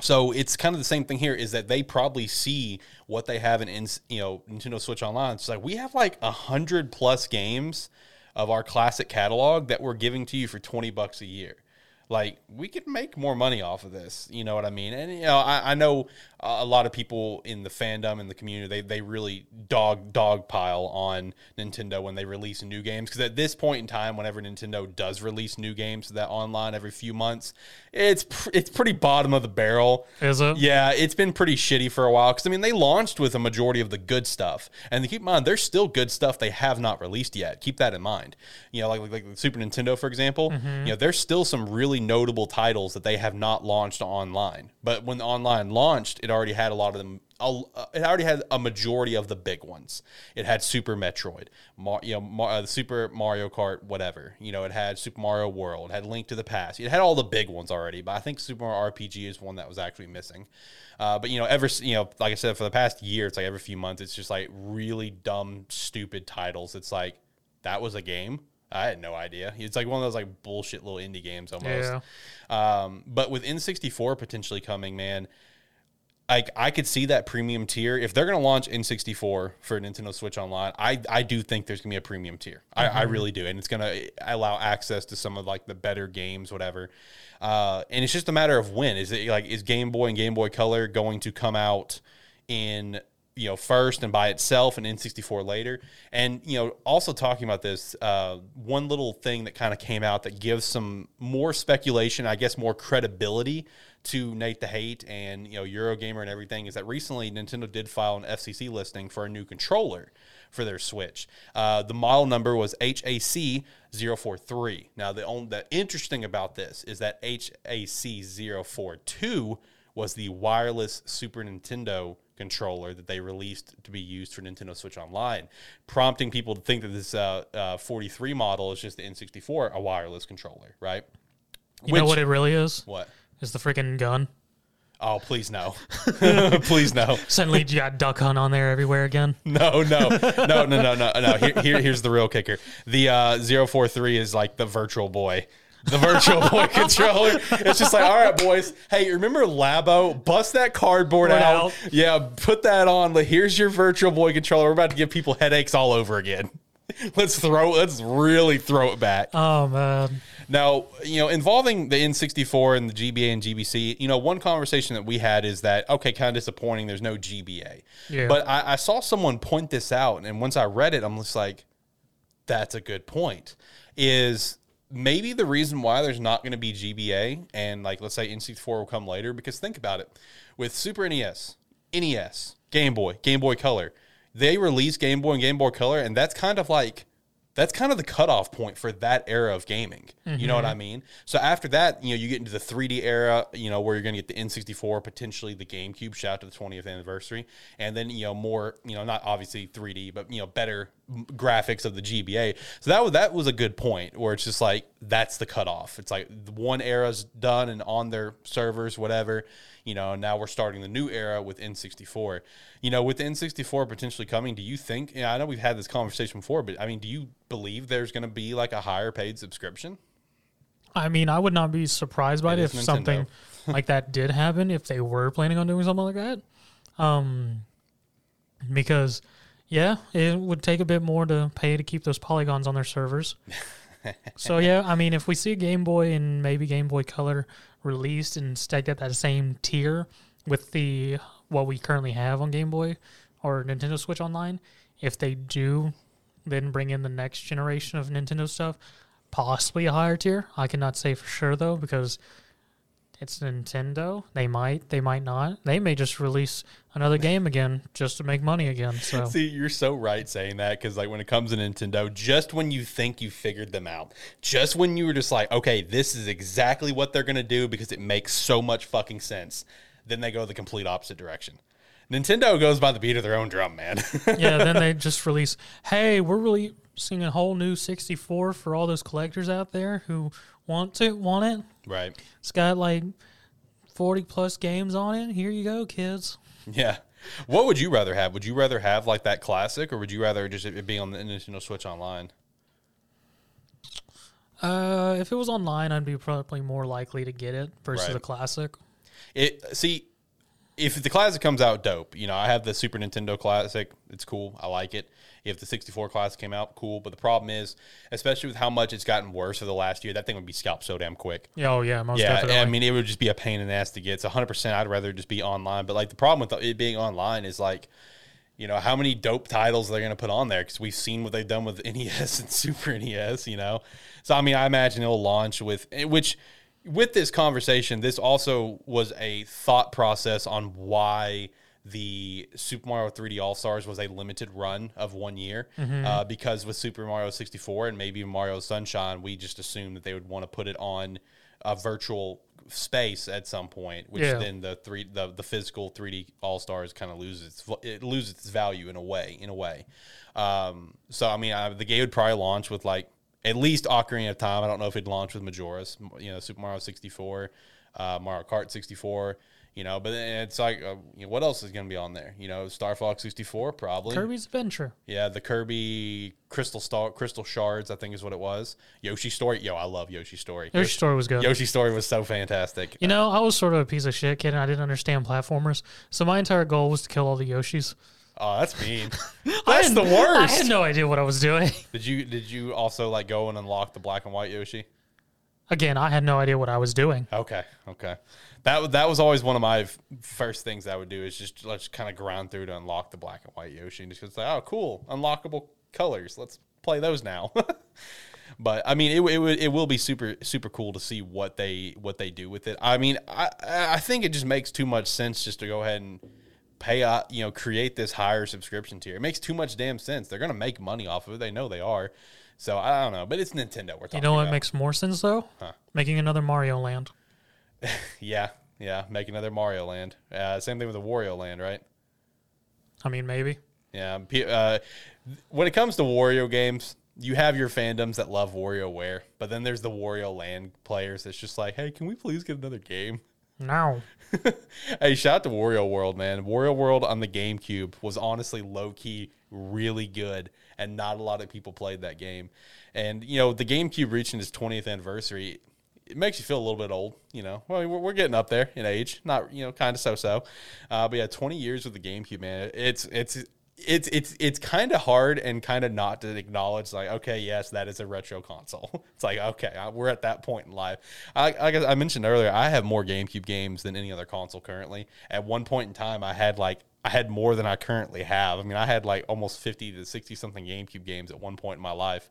so it's kind of the same thing here is that they probably see what they have in, in you know Nintendo Switch Online. It's like we have like a hundred plus games of our classic catalog that we're giving to you for twenty bucks a year. Like we could make more money off of this, you know what I mean? And you know, I, I know a lot of people in the fandom and the community they they really dog dog pile on Nintendo when they release new games because at this point in time, whenever Nintendo does release new games that online every few months, it's pr- it's pretty bottom of the barrel. Is it? Yeah, it's been pretty shitty for a while because I mean they launched with a majority of the good stuff, and keep in mind there's still good stuff they have not released yet. Keep that in mind. You know, like like, like the Super Nintendo for example. Mm-hmm. You know, there's still some really notable titles that they have not launched online. But when the online launched, it already had a lot of them. uh, It already had a majority of the big ones. It had Super Metroid, Mar, you know, Mar, uh, Super Mario Kart, whatever. You know, it had Super Mario World, had Link to the Past. It had all the big ones already. But I think Super Mario RPG is one that was actually missing. Uh, but you know, ever you know, like I said, for the past year, it's like every few months, it's just like really dumb, stupid titles. It's like that was a game. I had no idea. It's like one of those like bullshit little indie games almost. Yeah. Um, but with N64 potentially coming, man, like I could see that premium tier. If they're going to launch N64 for Nintendo Switch Online, I I do think there's going to be a premium tier. I, I really do, and it's going to allow access to some of like the better games, whatever. Uh, and it's just a matter of when. Is it like is Game Boy and Game Boy Color going to come out in you know first and by itself and N64 later? And you know, also talking about this, uh, one little thing that kind of came out that gives some more speculation, I guess, more credibility to Nate the Hate and you know Eurogamer and everything is that recently Nintendo did file an FCC listing for a new controller for their Switch. Uh, the model number was HAC 043. Now the only the interesting about this is that HAC 042 was the wireless Super Nintendo controller that they released to be used for Nintendo Switch Online, prompting people to think that this uh, uh, 43 model is just the N64, a wireless controller, right? You know what it really is? what? Is the freaking gun. Oh, please no. please no. Suddenly you got Duck Hunt on there everywhere again. No, no. No, no, no, no, no. Here, here here's the real kicker. The uh 043 is like the virtual boy. the Virtual Boy controller. It's just like, all right, boys. Hey, remember Labo? Bust that cardboard out. out. Yeah, put that on. Here's your Virtual Boy controller. We're about to give people headaches all over again. Let's throw. Let's really throw it back. Oh man. Now, you know, involving the N64 and the GBA and GBC, you know, one conversation that we had is that, okay, kind of disappointing, there's no GBA. Yeah. But I, I saw someone point this out, and once I read it, I'm just like, that's a good point. Is maybe the reason why there's not going to be GBA and, like, let's say N64 will come later, because think about it with Super NES, NES, Game Boy, Game Boy Color, they released Game Boy and Game Boy Color, and that's kind of like, that's kind of the cutoff point for that era of gaming. You know what mm-hmm. I mean? So after that, you know, you get into the 3D era, you know, where you're going to get the N64, potentially the GameCube. Shout out to the 20th anniversary, and then you know more, you know, not obviously 3D, but you know, better graphics of the GBA. So that was that was a good point where it's just like that's the cutoff. It's like the one era's done and on their servers, whatever. You know, now we're starting the new era with N64. You know, with N64 potentially coming, do you think? Yeah, I know we've had this conversation before, but I mean, do you believe there's going to be like a higher paid subscription? I mean, I would not be surprised by It it if Nintendo. something like that did happen. If they were planning on doing something like that, um, because yeah, it would take a bit more to pay to keep those polygons on their servers. so yeah, I mean, if we see a Game Boy and maybe Game Boy Color released and stacked at that same tier with the what we currently have on Game Boy or Nintendo Switch Online, if they do then bring in the next generation of Nintendo stuff, possibly a higher tier. I cannot say for sure though because it's Nintendo. They might, they might not. They may just release another game again just to make money again. So See, you're so right saying that because, like, when it comes to Nintendo, just when you think you figured them out, just when you were just like, okay, this is exactly what they're going to do because it makes so much fucking sense, then they go the complete opposite direction. Nintendo goes by the beat of their own drum, man. yeah, then they just release, hey, we're releasing a whole new 64 for all those collectors out there who want to want it. Right. It's got like 40 plus games on it. Here you go, kids. Yeah. What would you rather have? Would you rather have like that classic, or would you rather just it be on the Nintendo Switch Online? Uh, if it was online, I'd be probably more likely to get it versus Right. a classic. It see if the classic comes out dope, you know, I have the Super Nintendo classic. It's cool. I like it. If the 64 class came out, cool. But the problem is, especially with how much it's gotten worse over the last year, that thing would be scalped so damn quick. Yeah, oh yeah, most yeah, definitely. I mean, it would just be a pain in the ass to get. It's 100%, I'd rather just be online. But like the problem with it being online is like, you know, how many dope titles they're going to put on there because we've seen what they've done with NES and Super NES, you know? So, I mean, I imagine it'll launch with, eh, which with this conversation, this also was a thought process on why the Super Mario 3D All Stars was a limited run of one year. Uh, because with Super Mario 64 and maybe Mario Sunshine, we just assumed that they would want to put it on a virtual space at some point, which Yeah. then the three the, the physical 3D All Stars kind of loses its, it loses its value in a way in a way. Um, so I mean, I, the game would probably launch with like at least Ocarina of Time. I don't know if it'd launch with Majora's, you know, Super Mario 64, uh, Mario Kart 64. You know, but it's like, uh, you know, what else is going to be on there? You know, Star Fox 64, probably. Kirby's Adventure. Yeah, the Kirby Crystal Star Crystal Shards, I think is what it was. Yoshi Story. Yo, I love Yoshi Story. Yoshi Story was good. Yoshi Story was so fantastic. You know, I was sort of a piece of shit kid and I didn't understand platformers. So my entire goal was to kill all the Yoshis. Oh, that's mean. That's the worst. I had no idea what I was doing. Did you did you also like go and unlock the black and white Yoshi? Again, I had no idea what I was doing. Okay, okay. That that was always one of my first things I would do is just let's kind of grind through to unlock the black and white Yoshi and just it's like, oh, cool, unlockable colors. Let's play those now. but I mean, it, it it will be super super cool to see what they what they do with it. I mean, I I think it just makes too much sense just to go ahead and pay out, you know, create this higher subscription tier. It makes too much damn sense. They're gonna make money off of it. They know they are. So I don't know, but it's Nintendo. We're talking. You know what about. makes more sense though? Making another Mario Land. Yeah, yeah. Make another Mario Land. Uh, same thing with the Wario Land, right? I mean, maybe. Yeah. Uh, when it comes to Wario games, you have your fandoms that love WarioWare, but then there's the Wario Land players that's just like, hey, can we please get another game? No. hey, shout out to Wario World, man. Wario World on the GameCube was honestly low key really good, and not a lot of people played that game. And you know, the GameCube reaching its 20th anniversary, it makes you feel a little bit old, you know. Well, we're, getting up there in age, not you know, kind of so so. Uh, but yeah, 20 years with the GameCube, man. It's it's it's it's it's kind of hard and kind of not to acknowledge like okay yes that is a retro console it's like okay we're at that point in life I, like I mentioned earlier I have more GameCube games than any other console currently at one point in time I had like I had more than I currently have I mean I had like almost 50 to 60 something GameCube games at one point in my life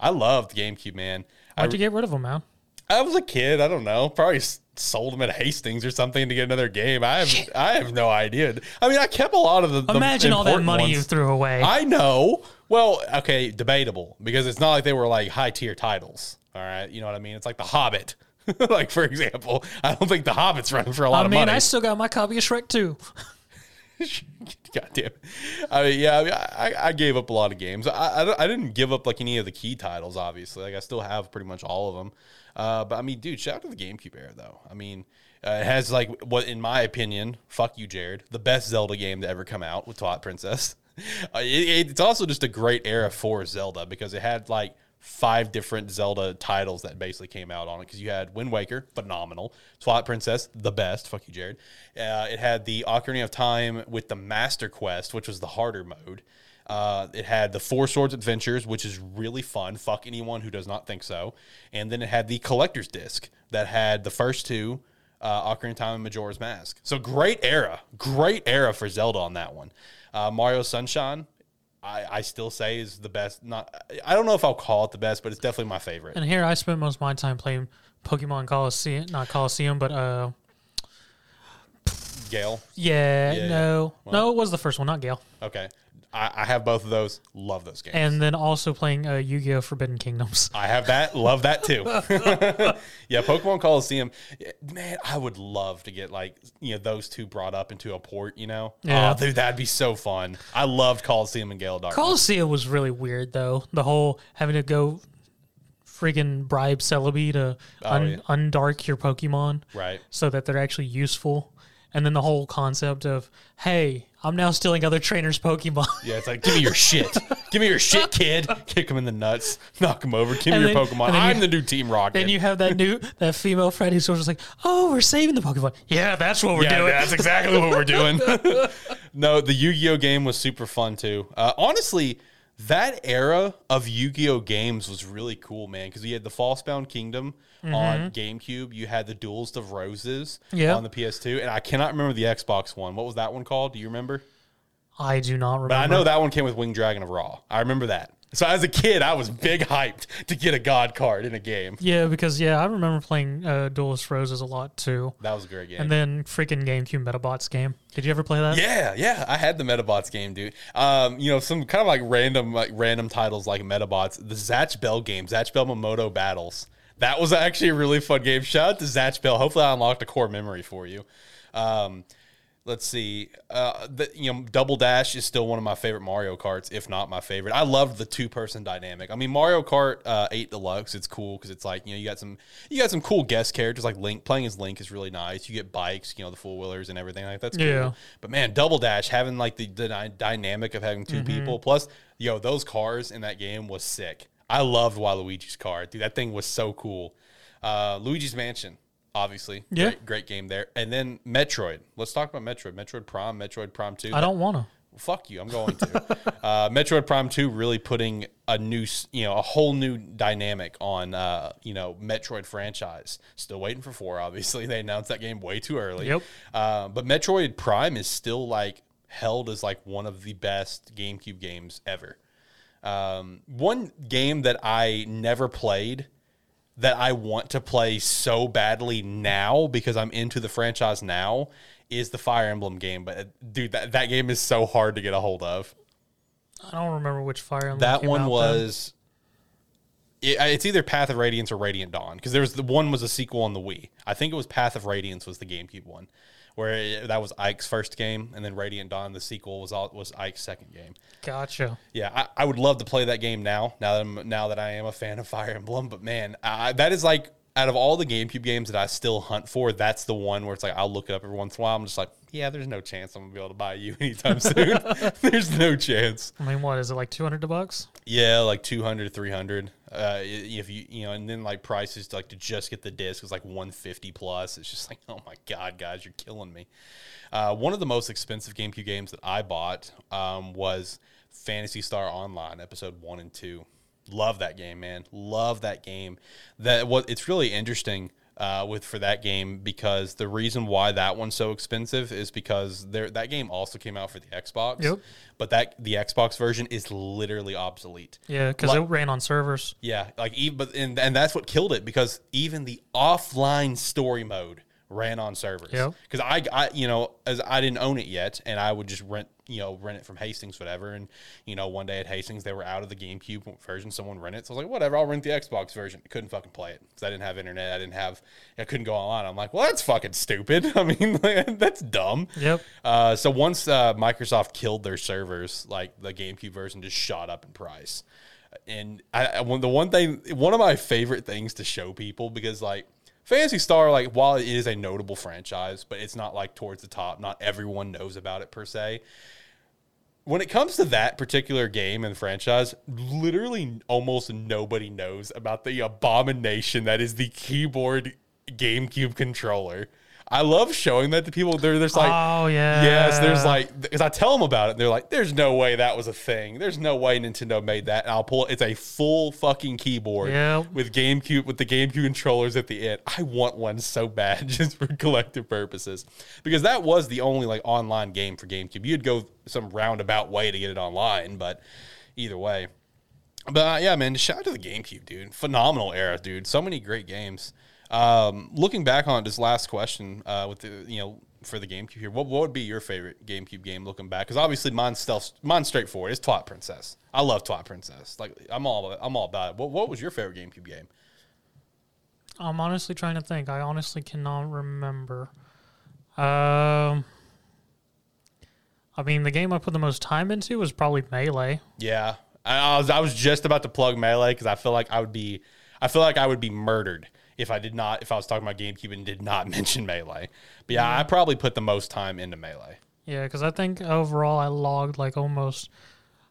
I loved GameCube man Why'd I, you get rid of them, man? I was a kid. I don't know. Probably sold them at Hastings or something to get another game. I have Shit. I have no idea. I mean, I kept a lot of the. Imagine the all that money ones. you threw away. I know. Well, okay, debatable because it's not like they were like high tier titles. All right, you know what I mean? It's like The Hobbit. like for example, I don't think The Hobbit's running for a lot I of mean, money. I still got my copy of Shrek 2. God damn. I mean, yeah, I, mean, I, I, gave up a lot of games. I, I, I, didn't give up like any of the key titles, obviously. Like I still have pretty much all of them. Uh, but I mean, dude, shout out to the GameCube era, though. I mean, uh, it has like what, in my opinion, fuck you, Jared, the best Zelda game to ever come out with Twilight Princess. Uh, it, it's also just a great era for Zelda because it had like five different Zelda titles that basically came out on it. Because you had Wind Waker, phenomenal. Twilight Princess, the best. Fuck you, Jared. Uh, it had the Ocarina of Time with the Master Quest, which was the harder mode. Uh, it had the Four Swords Adventures, which is really fun. Fuck anyone who does not think so. And then it had the Collector's Disc that had the first two, uh, Ocarina of Time and Majora's Mask. So great era, great era for Zelda on that one. Uh, Mario Sunshine, I, I still say is the best. Not I don't know if I'll call it the best, but it's definitely my favorite. And here I spent most of my time playing Pokemon Colosseum, not Colosseum, but uh, Gale. Yeah, yeah no, well, no, it was the first one, not Gale. Okay, I, I, have both of those. Love those games. And then also playing uh, Yu Gi Oh! Forbidden Kingdoms. I have that. Love that too. yeah, Pokemon Colosseum. Man, I would love to get like you know those two brought up into a port. You know, yeah, oh, dude, that'd be so fun. I loved Colosseum and Gale Dark. Colosseum was really weird though. The whole having to go freaking bribe Celebi to oh, un- yeah. undark your Pokemon, right? So that they're actually useful and then the whole concept of hey i'm now stealing other trainers pokemon. Yeah it's like give me your shit. Give me your shit kid. Kick him in the nuts. Knock him over. Give me your then, pokemon. i'm you, the new team rocket. then you have that new that female friend who's sort of like oh we're saving the pokemon. Yeah that's what we're yeah, doing. that's exactly what we're doing. No the yu-gi-oh! game was super fun too. Uh, honestly that era of yu-gi-oh games was really cool man because you had the falsebound kingdom mm-hmm. on GameCube. You had the Duels of Roses on the PS2, and I cannot remember the Xbox one. What was that one called? Do you remember? I do not remember. But I know that one came with Winged Dragon of Ra. I remember that. So as a kid, I was big hyped to get a God card in a game. Yeah, because yeah, I remember playing uh, Duelist Roses a lot too. That was a great game. And then freaking GameCube Medabots game. Did you ever play that? Yeah, yeah, I had the Medabots game, dude. Um, you know, some kind of like random like random titles like Medabots, the Zatch Bell game, Zatch Bell Mamodo Battles. That was actually a really fun game. Shout out to Zatch Bell. Hopefully, I unlocked a core memory for you. Um, let's see. Uh, the, you know, Double Dash is still one of my favorite Mario Karts, if not my favorite. I love the two person dynamic. I mean, Mario Kart uh, Eight Deluxe, it's cool because it's like you know you got some you got some cool guest characters like Link. Playing as Link is really nice. You get bikes, you know, the four wheelers and everything like that's cool. Yeah. But man, Double Dash having like the, the dynamic of having 2 mm-hmm. people plus yo those cars in that game was sick. I loved Waluigi's car. Dude, that thing was so cool. Uh, Luigi's Mansion, obviously. Yeah. Great, great, game there. And then Metroid. Let's talk about Metroid. Metroid Prime, Metroid Prime 2. I don't want to. fuck you. I'm going to. uh, Metroid Prime 2 really putting a new, you know, a whole new dynamic on, uh, you know, Metroid franchise. Still waiting for 4, obviously. They announced that game way too early. Yep. Uh, but Metroid Prime is still like held as like one of the best GameCube games ever. Um, one game that I never played that I want to play so badly now because I'm into the franchise now is the Fire Emblem game. But uh, dude, that, that game is so hard to get a hold of. I don't remember which Fire Emblem. That one was. It, it's either Path of Radiance or Radiant Dawn because there was the one was a sequel on the Wii. I think it was Path of Radiance was the GameCube one where it, that was Ike's first game, and then Radiant Dawn, the sequel, was all, was Ike's second game. Gotcha. Yeah, I, I would love to play that game now. Now that I'm now that I am a fan of Fire Emblem, but man, I, that is like out of all the GameCube games that I still hunt for, that's the one where it's like I'll look it up every once in a while. I'm just like, yeah, there's no chance I'm gonna be able to buy you anytime soon. there's no chance. I mean, what is it like two hundred bucks? Yeah, like 200, 300. Uh, if you you know, and then like prices like to just get the disc is like 150 plus. It's just like, oh my god, guys, you're killing me. Uh, one of the most expensive GameCube games that I bought um, was Phantasy Star Online, episode one and two. Love that game, man. Love that game. That what it's really interesting uh, with for that game because the reason why that one's so expensive is because there that game also came out for the Xbox. Yep. But that the Xbox version is literally obsolete. Yeah, because Like- it ran on servers. Yeah, like even but and, and that's what killed it because even the offline story mode ran on servers. Yep. Because I, I, you know, as I didn't own it yet, and I would just rent, you know, rent it from Hastings, whatever. And you know, one day at Hastings, they were out of the GameCube version. Someone rented it, so I was like, whatever, I'll rent the Xbox version. I couldn't fucking play it because I didn't have internet. I didn't have, I couldn't go online. I'm like, well, that's fucking stupid. I mean, that's dumb. Yep. Uh, so once uh, Microsoft killed their servers, like the GameCube version just shot up in price. And I, I the one thing, one of my favorite things to show people because like Phantasy Star, like while it is a notable franchise, but it's not like towards the top. Not everyone knows about it per se. When it comes to that particular game and franchise, literally almost nobody knows about the abomination that is the keyboard GameCube controller. I love showing that to people. They're just like, oh yeah. Yes, there's like because I tell them about it. And they're like, "There's no way that was a thing. There's no way Nintendo made that." And I'll pull. It's a full fucking keyboard Yep. with GameCube with the GameCube controllers at the end. I want one so bad just for collective purposes because that was the only like online game for GameCube. You'd go some roundabout way to get it online, but either way. But uh, yeah, man, shout out to the GameCube, dude. Phenomenal era, dude. So many great games. Um, looking back on this last question, uh, with the you know for the GameCube here, what, what would be your favorite GameCube game looking back? Because obviously mine's stealth, mine's straightforward. It's Twat Princess. I love Twat Princess. Like I'm all I'm all about it. What, what was your favorite GameCube game? I'm honestly trying to think. I honestly cannot remember. Um, I mean, the game I put the most time into was probably Melee. Yeah, I, I was I was just about to plug Melee because I feel like I would be I feel like I would be murdered if I did not if I was talking about GameCube and did not mention Melee. But yeah, I probably put the most time into Melee. Yeah, because I think overall I logged like almost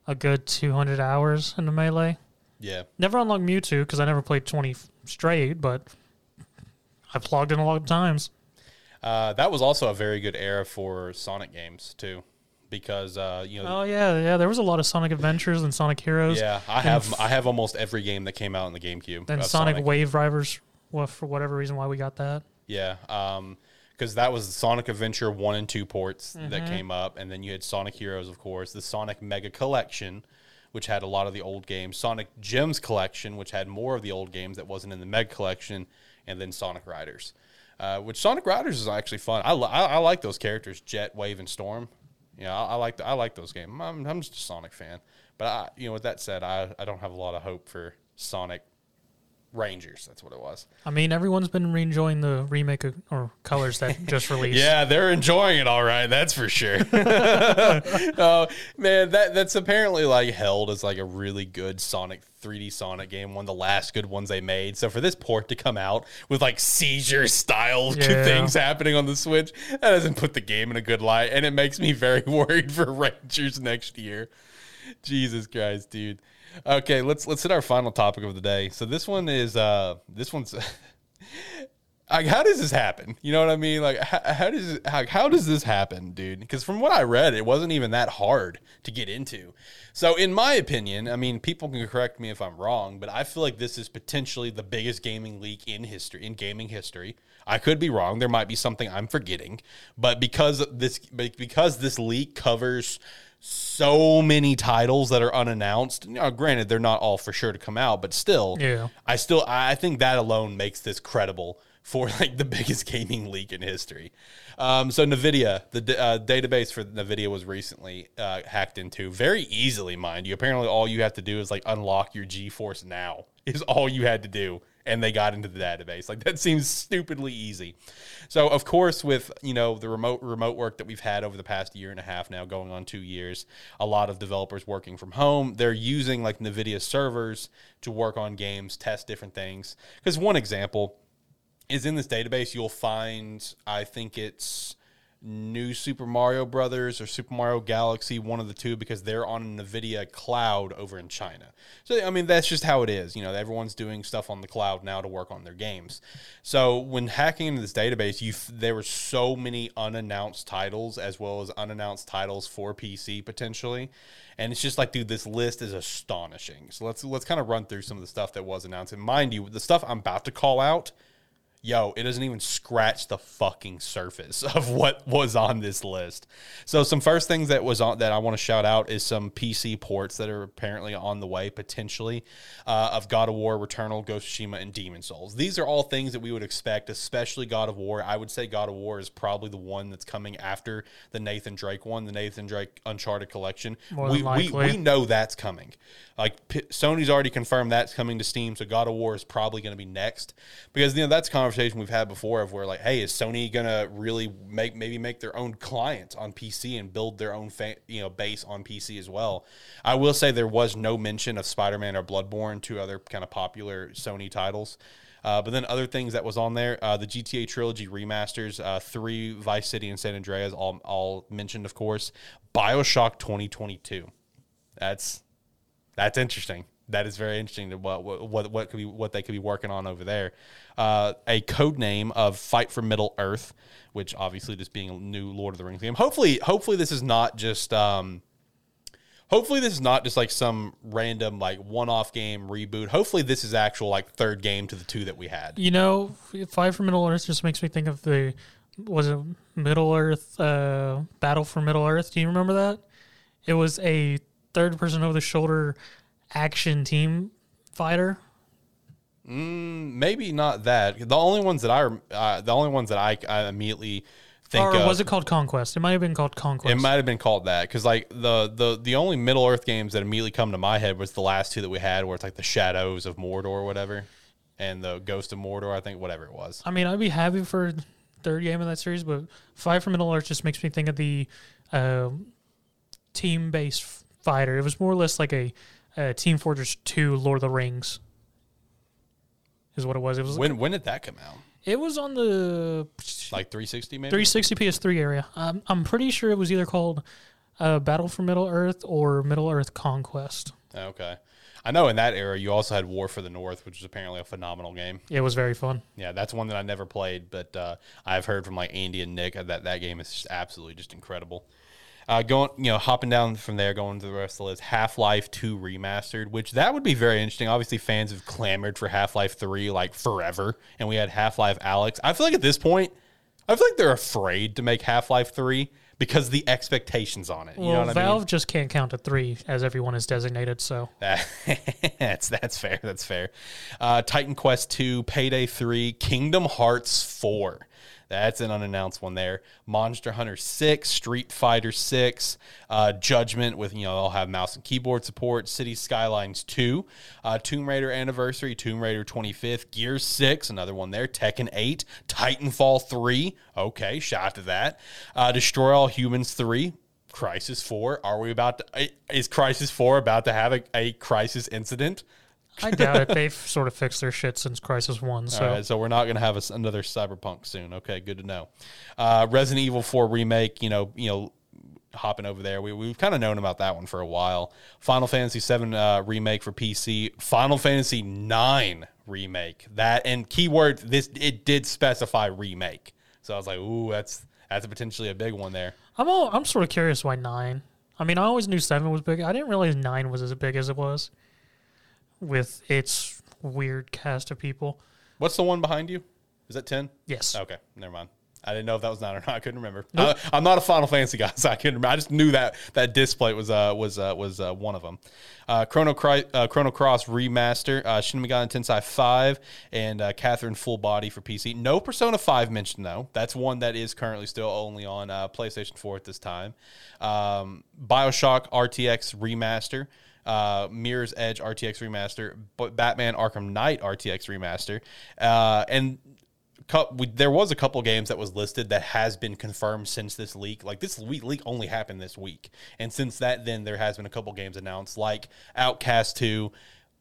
a good 200 hours into Melee. Yeah. Never unlocked Mewtwo because I never played 20 straight, but I've logged in a lot of times. Uh, that was also a very good era for Sonic games too, because uh, you know, Oh yeah, yeah. There was a lot of Sonic Adventures and Sonic Heroes. yeah, I have I have almost every game that came out in the GameCube. And of Sonic, Wave Drivers. Well, for whatever reason, why we got that. Yeah, um, because that was the Sonic Adventure one and two ports Mm-hmm. that came up, and then you had Sonic Heroes, of course, the Sonic Mega Collection, which had a lot of the old games, Sonic Gems Collection, which had more of the old games that wasn't in the Mega Collection, and then Sonic Riders, uh, which Sonic Riders is actually fun. I, li- I, I like those characters, Jet, Wave, and Storm. Yeah, I, I like I like those games. I'm, I'm just a Sonic fan, but I, you know, with that said, I, I don't have a lot of hope for Sonic Rangers. That's what it was. I mean, everyone's been enjoying the remake of, or colors that just released. Yeah, they're enjoying it all right. That's for sure. oh man, that that's apparently like held as like a really good Sonic 3D Sonic game, one of the last good ones they made. So for this port to come out with like seizure style Yeah. things happening on the Switch, that doesn't put the game in a good light, and it makes me very worried for Rangers next year. Jesus Christ, dude. Okay, let's let's hit our final topic of the day. So this one is uh this one's like how does this happen? You know what I mean? Like how, how does how, how does this happen, dude? Because from what I read, it wasn't even that hard to get into. So in my opinion, I mean, people can correct me if I'm wrong, but I feel like this is potentially the biggest gaming leak in history in gaming history. I could be wrong. There might be something I'm forgetting, but because this because this leak covers so many titles that are unannounced. Now, granted, they're not all for sure to come out, but still, Yeah. I still I think that alone makes this credible for like the biggest gaming leak in history. Um, so Nvidia, the d- uh, database for Nvidia was recently uh, hacked into very easily, mind you. Apparently, all you have to do is like unlock your GeForce Now is all you had to do, and they got into the database. Like that seems stupidly easy. So of course, with you know the remote remote work that we've had over the past year and a half now, going on two years, a lot of developers working from home, they're using like NVIDIA servers to work on games, test different things. Because one example, is in this database. You'll find, I think it's new Super Mario Brothers or Super Mario Galaxy, one of the two, because they're on NVIDIA cloud over in China. So, I mean, that's just how it is. You know, everyone's doing stuff on the cloud now to work on their games. So, when hacking into this database, you there were so many unannounced titles as well as unannounced titles for PC potentially. And it's just like, dude, this list is astonishing. So let's let's kind of run through some of the stuff that was announced. And mind you, the stuff I'm about to call out yo, it doesn't even scratch the fucking surface of what was on this list. So some first things that was on that I want to shout out is some PC ports that are apparently on the way potentially uh, of God of War, Returnal, Ghost of Tsushima, and Demon Souls. These are all things that we would expect, especially God of War. I would say God of War is probably the one that's coming after the Nathan Drake one, the Nathan Drake Uncharted collection. We, we we know that's coming. Like P- Sony's already confirmed that's coming to Steam, so God of War is probably going to be next because you know that's a conversation we've had before of where like, hey, is Sony to really make maybe make their own clients on PC and build their own fa- you know base on PC as well? I will say there was no mention of Spider Man or Bloodborne, two other kind of popular Sony titles. Uh, but then other things that was on there, uh, the GTA trilogy remasters, uh, three Vice City and San Andreas, all all mentioned, of course. Bioshock 2022. That's that's interesting. That is very interesting to what what what could be what they could be working on over there. Uh, a code name of Fight for Middle Earth, which obviously just being a new Lord of the Rings game. Hopefully, hopefully this is not just. Um, hopefully this is not just like some random like one-off game reboot. Hopefully this is actual like third game to the two that we had. You know, Fight for Middle Earth just makes me think of the was it Middle Earth uh, Battle for Middle Earth? Do you remember that? It was a third person over the shoulder action team fighter. Mm, maybe not that. The only ones that I uh, the only ones that I, I immediately think or of was it called Conquest? It might have been called Conquest. It might have been called that because like the the the only Middle Earth games that immediately come to my head was the last two that we had, where it's like the Shadows of Mordor or whatever, and the Ghost of Mordor, I think, whatever it was. I mean, I'd be happy for third game of that series, but Fight for Middle Earth just makes me think of the uh, team based fighter. It was more or less like a, uh Team Fortress 2 Lord of the Rings, is what it was. It was When when did that come out? it was on the Like 360 maybe. 360 PS3 area. Um, I'm pretty sure it was either called uh, Battle for Middle Earth or Middle Earth Conquest. Okay, I know in that era you also had War for the North, which was apparently a phenomenal game. It was very fun. Yeah, that's one that I never played, but uh, I've heard from like Andy and Nick that that game is just absolutely just incredible. Uh, going, you know, hopping down from there, going to the rest of the list, Half Life Two remastered, which that would be very interesting. Obviously, fans have clamored for Half Life Three like forever, and we had Half Life Alyx. I feel like at this point, I feel like they're afraid to make Half Life Three because the expectations on it. You Well, know what Valve I mean? just can't count to three as everyone is designated. So that's that's fair. That's fair. Uh, Titan Quest Two, Payday Three, Kingdom Hearts Four. That's an unannounced one there. Monster Hunter Six, Street Fighter Six, uh, Judgment with you know they'll have mouse and keyboard support. City Skylines Two, uh, Tomb Raider Anniversary, Tomb Raider Twenty Fifth, Gears Six, another one there. Tekken Eight, Titanfall Three. Okay, shot to that. Uh, Destroy All Humans Three, Crysis Four. Are we about to? Is Crysis Four about to have a, a crisis incident? I doubt it. They've sort of fixed their shit since Crysis One. So right, so we're not going to have a another Cyberpunk soon. Okay, good to know. Uh, Resident Evil Four remake. You know, you know, hopping over there. We we've kind of known about that one for a while. Final Fantasy Seven uh, remake for PC. Final Fantasy Nine remake. That and keyword this it did specify remake. So I was like, ooh, that's that's a potentially a big one there. I'm all, I'm sort of curious why nine. I mean, I always knew seven was big. I didn't realize nine was as big as it was, with its weird cast of people. What's the one behind you? Is that ten? Yes. Okay, never mind. I didn't know if that was nine or not. I couldn't remember. Uh, I'm not a Final Fantasy guy, so I couldn't remember. I just knew that that display was uh, was uh, was uh, one of them. Uh, Chrono, Cry- uh, Chrono Cross remaster, uh, Shin Megami Tensei 5, and uh, Catherine Full Body for PC. No Persona 5 mentioned though. That's one that is currently still only on uh, PlayStation 4 at this time. Um, Bioshock RTX remaster. Uh, Mirror's Edge RTX remaster, but Batman Arkham Knight RTX remaster, uh, and we, there was a couple games that was listed that has been confirmed since this leak. Like this leak only happened this week, and since that, then there has been a couple games announced, like Outcast Two,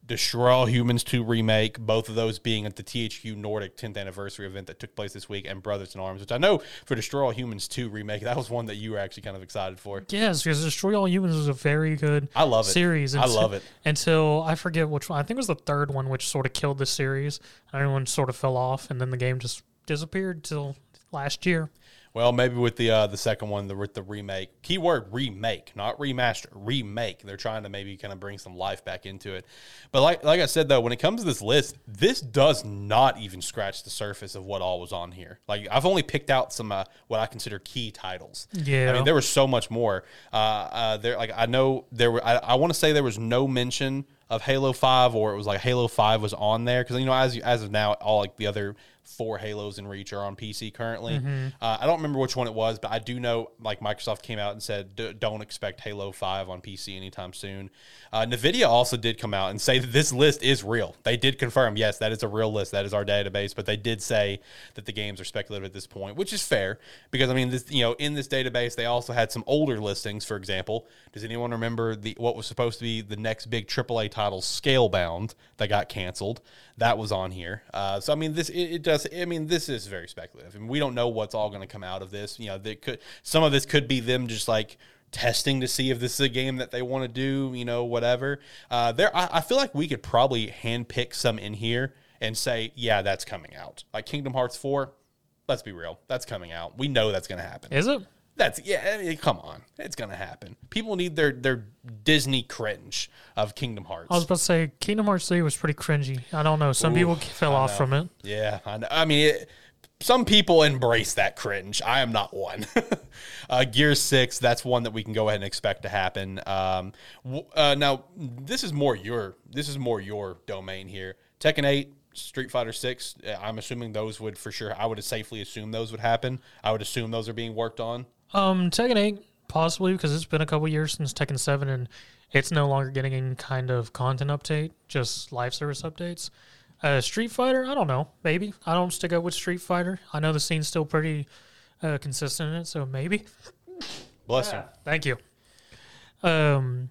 Destroy All Humans 2 remake, both of those being at the THQ Nordic 10th anniversary event that took place this week, and Brothers in Arms, which I know for Destroy All Humans 2 remake, that was one that you were actually kind of excited for. Yes, because Destroy All Humans was a very good I love it. series. I love it. Until I forget which one. I think it was the third one, which sort of killed the series. Everyone sort of fell off, and then the game just disappeared till last year. Well, maybe with the uh, the second one, the with the remake. Keyword remake, not remaster. Remake. They're trying to maybe kind of bring some life back into it. But like like I said though, when it comes to this list, this does not even scratch the surface of what all was on here. Like I've only picked out some uh, what I consider key titles. Yeah. I mean there was so much more. Uh, uh, there like I know there were. I, I want to say there was no mention of Halo Five, or it was like Halo Five was on there because you know as as of now, all like the other four Halos in Reach are on PC currently. Uh, I don't remember which one it was, but I do know like Microsoft came out and said don't expect Halo Five on PC anytime soon. Uh, Nvidia also did come out and say that this list is real. They did confirm, yes, that is a real list. That is our database, but they did say that the games are speculative at this point, which is fair because I mean, this you know, in this database they also had some older listings. For example, does anyone remember the what was supposed to be the next big AAA title, Scalebound, that got canceled? That was on here. Uh, so I mean, this it, it does. I mean, this is very speculative. I mean, we don't know what's all going to come out of this. You know, they could some of this could be them just like testing to see if this is a game that they want to do, you know, whatever. Uh, there, I, I feel like we could probably handpick some in here and say, yeah, that's coming out. Like Kingdom Hearts 4, let's be real, that's coming out. We know that's going to happen. Is it? That's yeah. I mean, come on, it's going to happen. People need their their Disney cringe of Kingdom Hearts. I was about to say Kingdom Hearts 3 was pretty cringy. I don't know. Some people fell I off know. from it. Yeah, I know. I mean, it, some people embrace that cringe. I am not one. uh, Gear Six, that's one that we can go ahead and expect to happen. Um, w- uh, now, this is more your this is more your domain here. Tekken Eight, Street Fighter Six. uh, I'm assuming those would for sure. I would safely assume those would happen. I would assume those are being worked on. Um, Tekken 8, possibly, because it's been a couple years since Tekken 7, and it's no longer getting any kind of content update, just live service updates. Uh, Street Fighter, I don't know. Maybe. I don't stick up with Street Fighter. I know the scene's still pretty uh, consistent in it, so maybe. Bless you. Thank you. Um,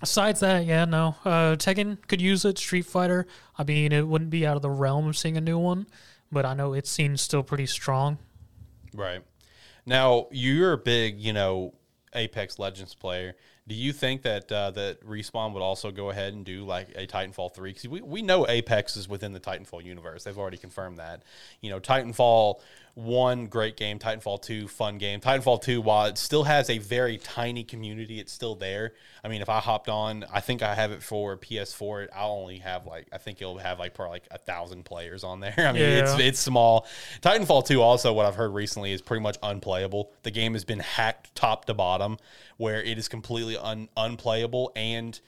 besides that, yeah, no. Uh, Tekken could use it. Street Fighter, I mean, it wouldn't be out of the realm of seeing a new one, but I know its scene's still pretty strong. Right. Now, you're a big, you know, Apex Legends player. Do you think that uh, that Respawn would also go ahead and do like a Titanfall 3? Because we, we know Apex is within the Titanfall universe. They've already confirmed that. You know, Titanfall 1, great game. Titanfall 2, fun game. Titanfall 2, while it still has a very tiny community, it's still there. I mean, if I hopped on, I think I have it for PS4. I'll only have like, I think it'll have like probably like a thousand players on there. I mean, it's, Yeah. it's small. Titanfall 2 also what I've heard recently is pretty much unplayable. The game has been hacked top to bottom where it is completely un- unplayable and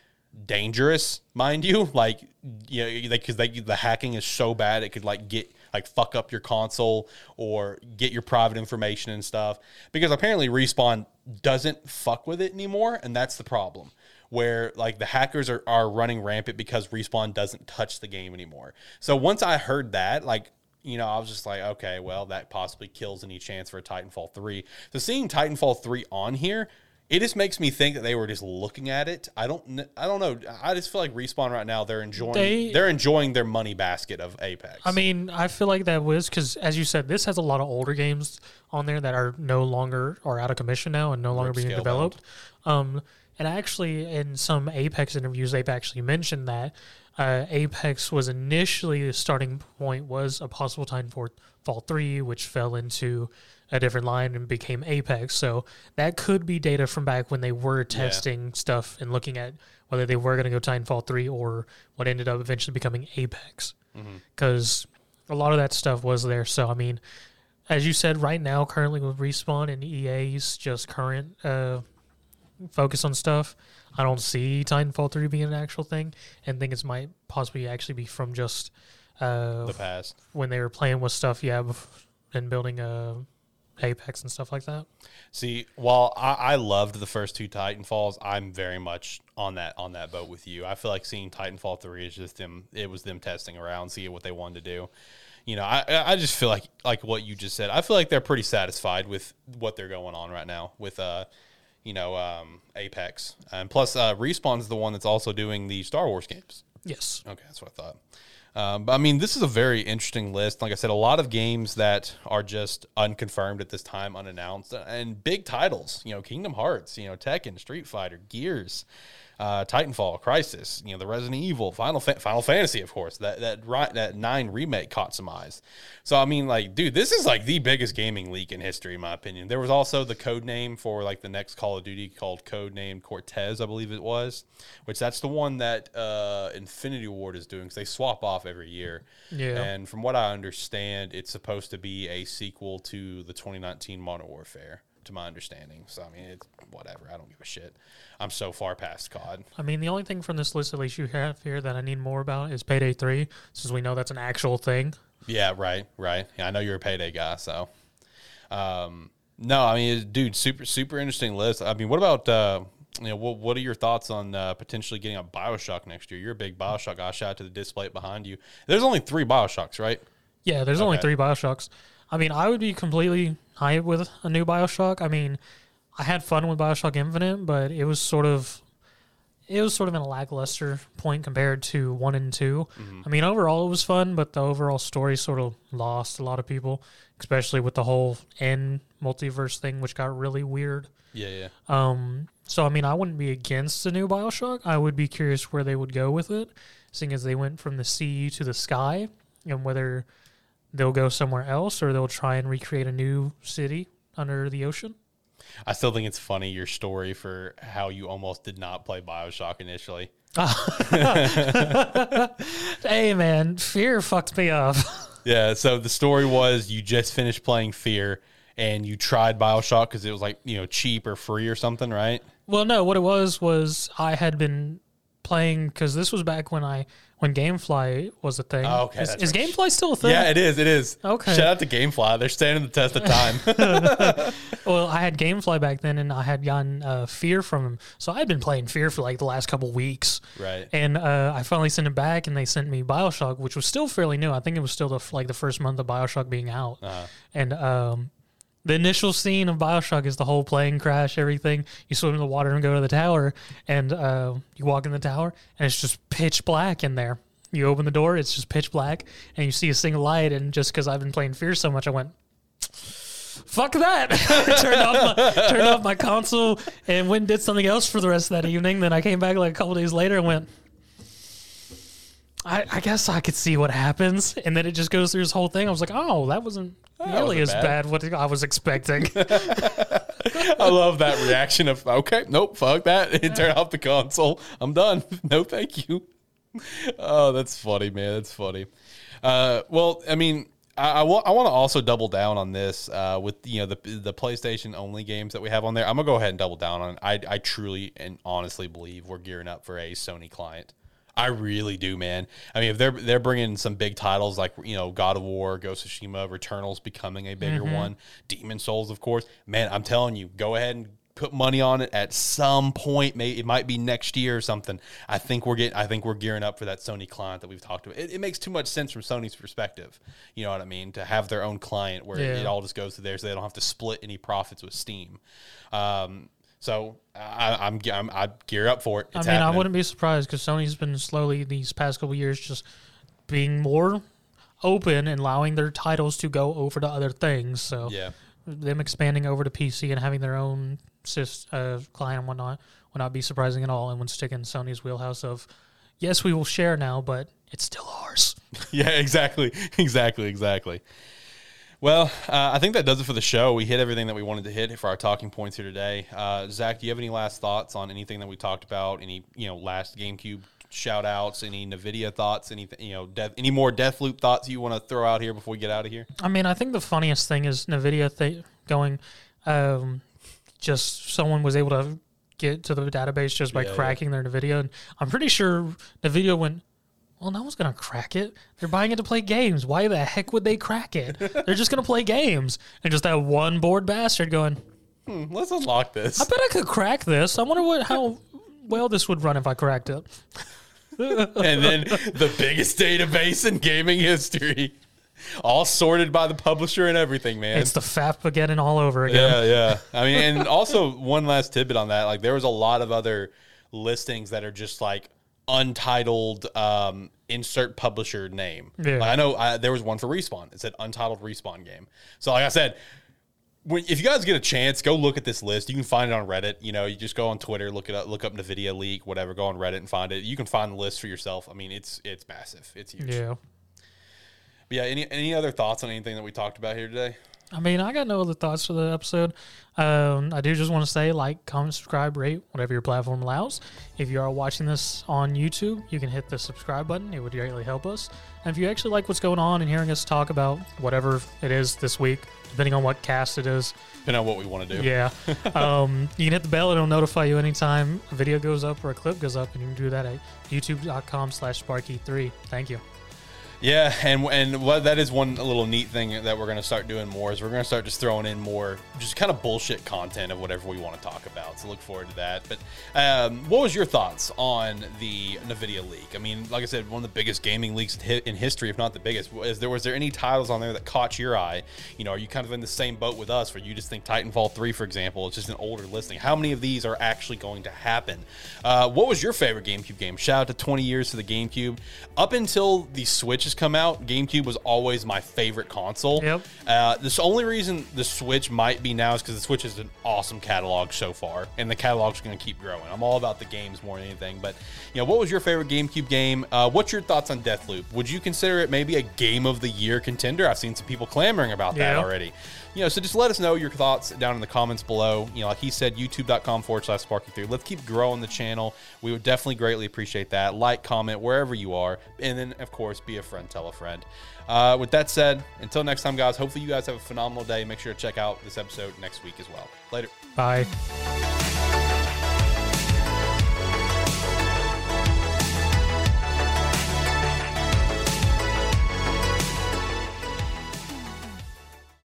dangerous, mind you. Like you know, because they, the hacking is so bad it could like get like fuck up your console or get your private information and stuff. Because apparently Respawn doesn't fuck with it anymore, and that's the problem. Where like the hackers are, are running rampant because Respawn doesn't touch the game anymore. So once I heard that, like you know, I was just like, okay, well, that possibly kills any chance for a Titanfall 3. So seeing Titanfall 3 on here, it just makes me think that they were just looking at it. I don't I don't know. I just feel like Respawn right now they're enjoying They- are enjoying their money basket of Apex. I mean, I feel like that was because, as you said, this has a lot of older games on there that are no longer are out of commission now and no longer Rip being developed. Um, and actually, in some Apex interviews, they've actually mentioned that uh, Apex was initially the starting point was a possible time for Fall three, which fell into a different line and became Apex. So that could be data from back when they were testing stuff and looking at whether they were going to go Titanfall three or what ended up eventually becoming Apex because a lot of that stuff was there. So I mean, as you said, right now, currently with respawn and EA's just current uh, focus on stuff, I don't see Titanfall three being an actual thing, and think it might possibly actually be from just uh, the past. when they were playing with stuff, yeah, and building uh, Apex and stuff like that. See, while I, I loved the first two Titanfalls, I'm very much on that on that boat with you. I feel like seeing Titanfall three is just them. It was them testing around, seeing what they wanted to do. You know, I I just feel like like what you just said. I feel like they're pretty satisfied with what they're going on right now with uh, you know, um, Apex, and plus uh, Respawn's the one that's also doing the Star Wars games. Yes. Okay, that's what I thought. Um, but I mean, this is a very interesting list. Like I said, a lot of games that are just unconfirmed at this time, unannounced, and big titles. You know, Kingdom Hearts, you know, Tekken, Street Fighter, Gears, uh, Titanfall, Crysis, you know, the Resident Evil, Final Fa- Final Fantasy, of course, that that ri- that nine remake caught some eyes. So I mean, like, dude, this is like the biggest gaming leak in history, in my opinion. There was also the code name for like the next Call of Duty called Code Name Cortez, I believe it was, which that's the one that uh, Infinity Ward is doing because they swap off every year. Yeah. And from what I understand, it's supposed to be a sequel to the 2019 Modern Warfare. To my understanding, so I mean, it's whatever. I don't give a shit. I'm so far past COD. I mean, the only thing from this list, at least you have here, that I need more about is Payday 3, since we know that's an actual thing. Yeah, right, right. Yeah, I know you're a payday guy, so. Um, no, I mean, dude, super, super interesting list. I mean, what about, uh, you know, what, what are your thoughts on uh, potentially getting a Bioshock next year? You're a big Bioshock guy. Shout out to the display behind you. There's only three Bioshocks, right? Yeah, there's only three Bioshocks. I mean, I would be completely hyped with a new Bioshock. I mean, I had fun with Bioshock Infinite, but it was sort of it was sort of in a lackluster point compared to one and 2 I mean, overall it was fun, but the overall story sort of lost a lot of people, especially with the whole end multiverse thing, which got really weird. Yeah, yeah. Um, so I mean, I wouldn't be against a new Bioshock. I would be curious where they would go with it, seeing as they went from the sea to the sky, and whether they'll go somewhere else or they'll try and recreate a new city under the ocean. I still think it's funny your story for how you almost did not play Bioshock initially. Hey man, fear fucked me up. Yeah, so the story was you just finished playing Fear and you tried Bioshock because it was like, you know, cheap or free or something, right? well, no, what it was was I had been playing because this was back when I when GameFly was a thing. Oh, okay, is, is right. GameFly still a thing? Yeah, it is. It is. Okay. Shout out to GameFly. They're standing the test of time. Well, I had GameFly back then, and I had gotten uh, Fear from him. So I had been playing Fear for like the last couple weeks. right. And uh, I finally sent it back, and they sent me Bioshock, which was still fairly new. I think it was still the, like the first month of Bioshock being out. Uh-huh. And um, the initial scene of Bioshock is the whole plane crash, everything. You swim in the water and go to the tower, and uh, you walk in the tower, and it's just pitch black in there. You open the door, it's just pitch black, and you see a single light. And just because I've been playing Fear so much, I went, fuck that. turned off my turned off my console and went and did something else for the rest of that evening. Then I came back like a couple days later and went. I, I guess I could see what happens, and then it just goes through this whole thing. I was like, "Oh, that wasn't nearly wasn't as bad." bad what I was expecting." I love that reaction of, okay, nope, fuck that. Turn off the console. I'm done. No, thank you. Oh, that's funny, man. That's funny. Uh, well, I mean, I, I want to also double down on this uh, with you know the the PlayStation only games that we have on there. I'm gonna go ahead and double down on. It. I I truly and honestly believe we're gearing up for a Sony client. I really do, man. I mean, if they're they're bringing some big titles like you know God of War, Ghost of Tsushima, Returnal's becoming a bigger one, Demon Souls, of course. Man, I'm telling you, go ahead and put money on it at some point. Maybe it might be next year or something. I think we're getting. I think we're gearing up for that Sony client that we've talked about. It, it makes too much sense from Sony's perspective. You know what I mean? To have their own client where Yeah. it all just goes to there, so they don't have to split any profits with Steam. Um, so I, I'm, I'm I gear up for it. I It's mean, I wouldn't be surprised because Sony's been slowly these past couple years just being more open and allowing their titles to go over to other things. So Yeah. them expanding over to PC and having their own sys, uh, client and whatnot would not be surprising at all, and would stick in Sony's wheelhouse of, yes, we will share now, but it's still ours. Yeah, exactly, exactly, exactly. Well, uh, I think that does it for the show. We hit everything that we wanted to hit for our talking points here today. Uh, Zach, do you have any last thoughts on anything that we talked about? Any you know last GameCube shout outs? Any Nvidia thoughts? Anything you know? Death, any more Deathloop thoughts you want to throw out here before we get out of here? I mean, I think the funniest thing is Nvidia th- going, um, just someone was able to get to the database just by Yeah, yeah. cracking their Nvidia. And I'm pretty sure Nvidia went, well, no one's gonna crack it. They're buying it to play games. Why the heck would they crack it? They're just gonna play games. And just that one bored bastard going, Hmm, let's unlock this. I bet I could crack this. I wonder what how well this would run if I cracked it. and then the biggest database in gaming history, all sorted by the publisher and everything, man. It's the FAP again all over again. Yeah, yeah. I mean, and also one last tidbit on that. Like, there was a lot of other listings that are just like untitled um, insert publisher name. Yeah. Like, I know I, there was one for Respawn. It said untitled Respawn game. So like I said, when, if you guys get a chance, go look at this list. You can find it on Reddit. You know, you just go on Twitter, look it up, look up Nvidia leak, whatever. Go on Reddit and find it. You can find the list for yourself. I mean, it's it's massive. It's huge. Yeah. But yeah. Any any other thoughts on anything that we talked about here today? I mean, I got no other thoughts for the episode. Um, I do just want to say, like, comment, subscribe, rate, whatever your platform allows. If you are watching this on YouTube, you can hit the subscribe button. It would greatly help us. And if you actually like what's going on and hearing us talk about whatever it is this week, depending on what cast it is, Depending on what we want to do. yeah, um, you can hit the bell. It'll notify you anytime a video goes up or a clip goes up, and you can do that at youtube.com slash sparky3. Thank you. Yeah, and and that is one little neat thing that we're gonna start doing more is we're gonna start just throwing in more just kind of bullshit content of whatever we want to talk about. So look forward to that. But um, what was your thoughts on the Nvidia leak? I mean, like I said, one of the biggest gaming leaks in history, if not the biggest. Is there was there any titles on there that caught your eye? You know, are you kind of in the same boat with us, where you just think Titanfall three, for example, is just an older listing? How many of these are actually going to happen? Uh, what was your favorite GameCube game? Shout out to 20 years to the GameCube. Up until the Switch come out, GameCube was always my favorite console. Yep. Uh, this only reason the Switch might be now is because the Switch is an awesome catalog so far, and the catalog's going to keep growing. I'm all about the games more than anything. But you know, what was your favorite GameCube game? Uh, what's your thoughts on Deathloop? Would you consider it maybe a Game of the Year contender? I've seen some people clamoring about that Yeah. already. You know, so just let us know your thoughts down in the comments below. You know, like he said, youtube.com forward slash sparky3. Let's keep growing the channel. We would definitely greatly appreciate that. Like, comment wherever you are. And then, of course, be a friend, tell a friend. Uh, with that said, until next time, guys, hopefully you guys have a phenomenal day. Make sure to check out this episode next week as well. Later. Bye.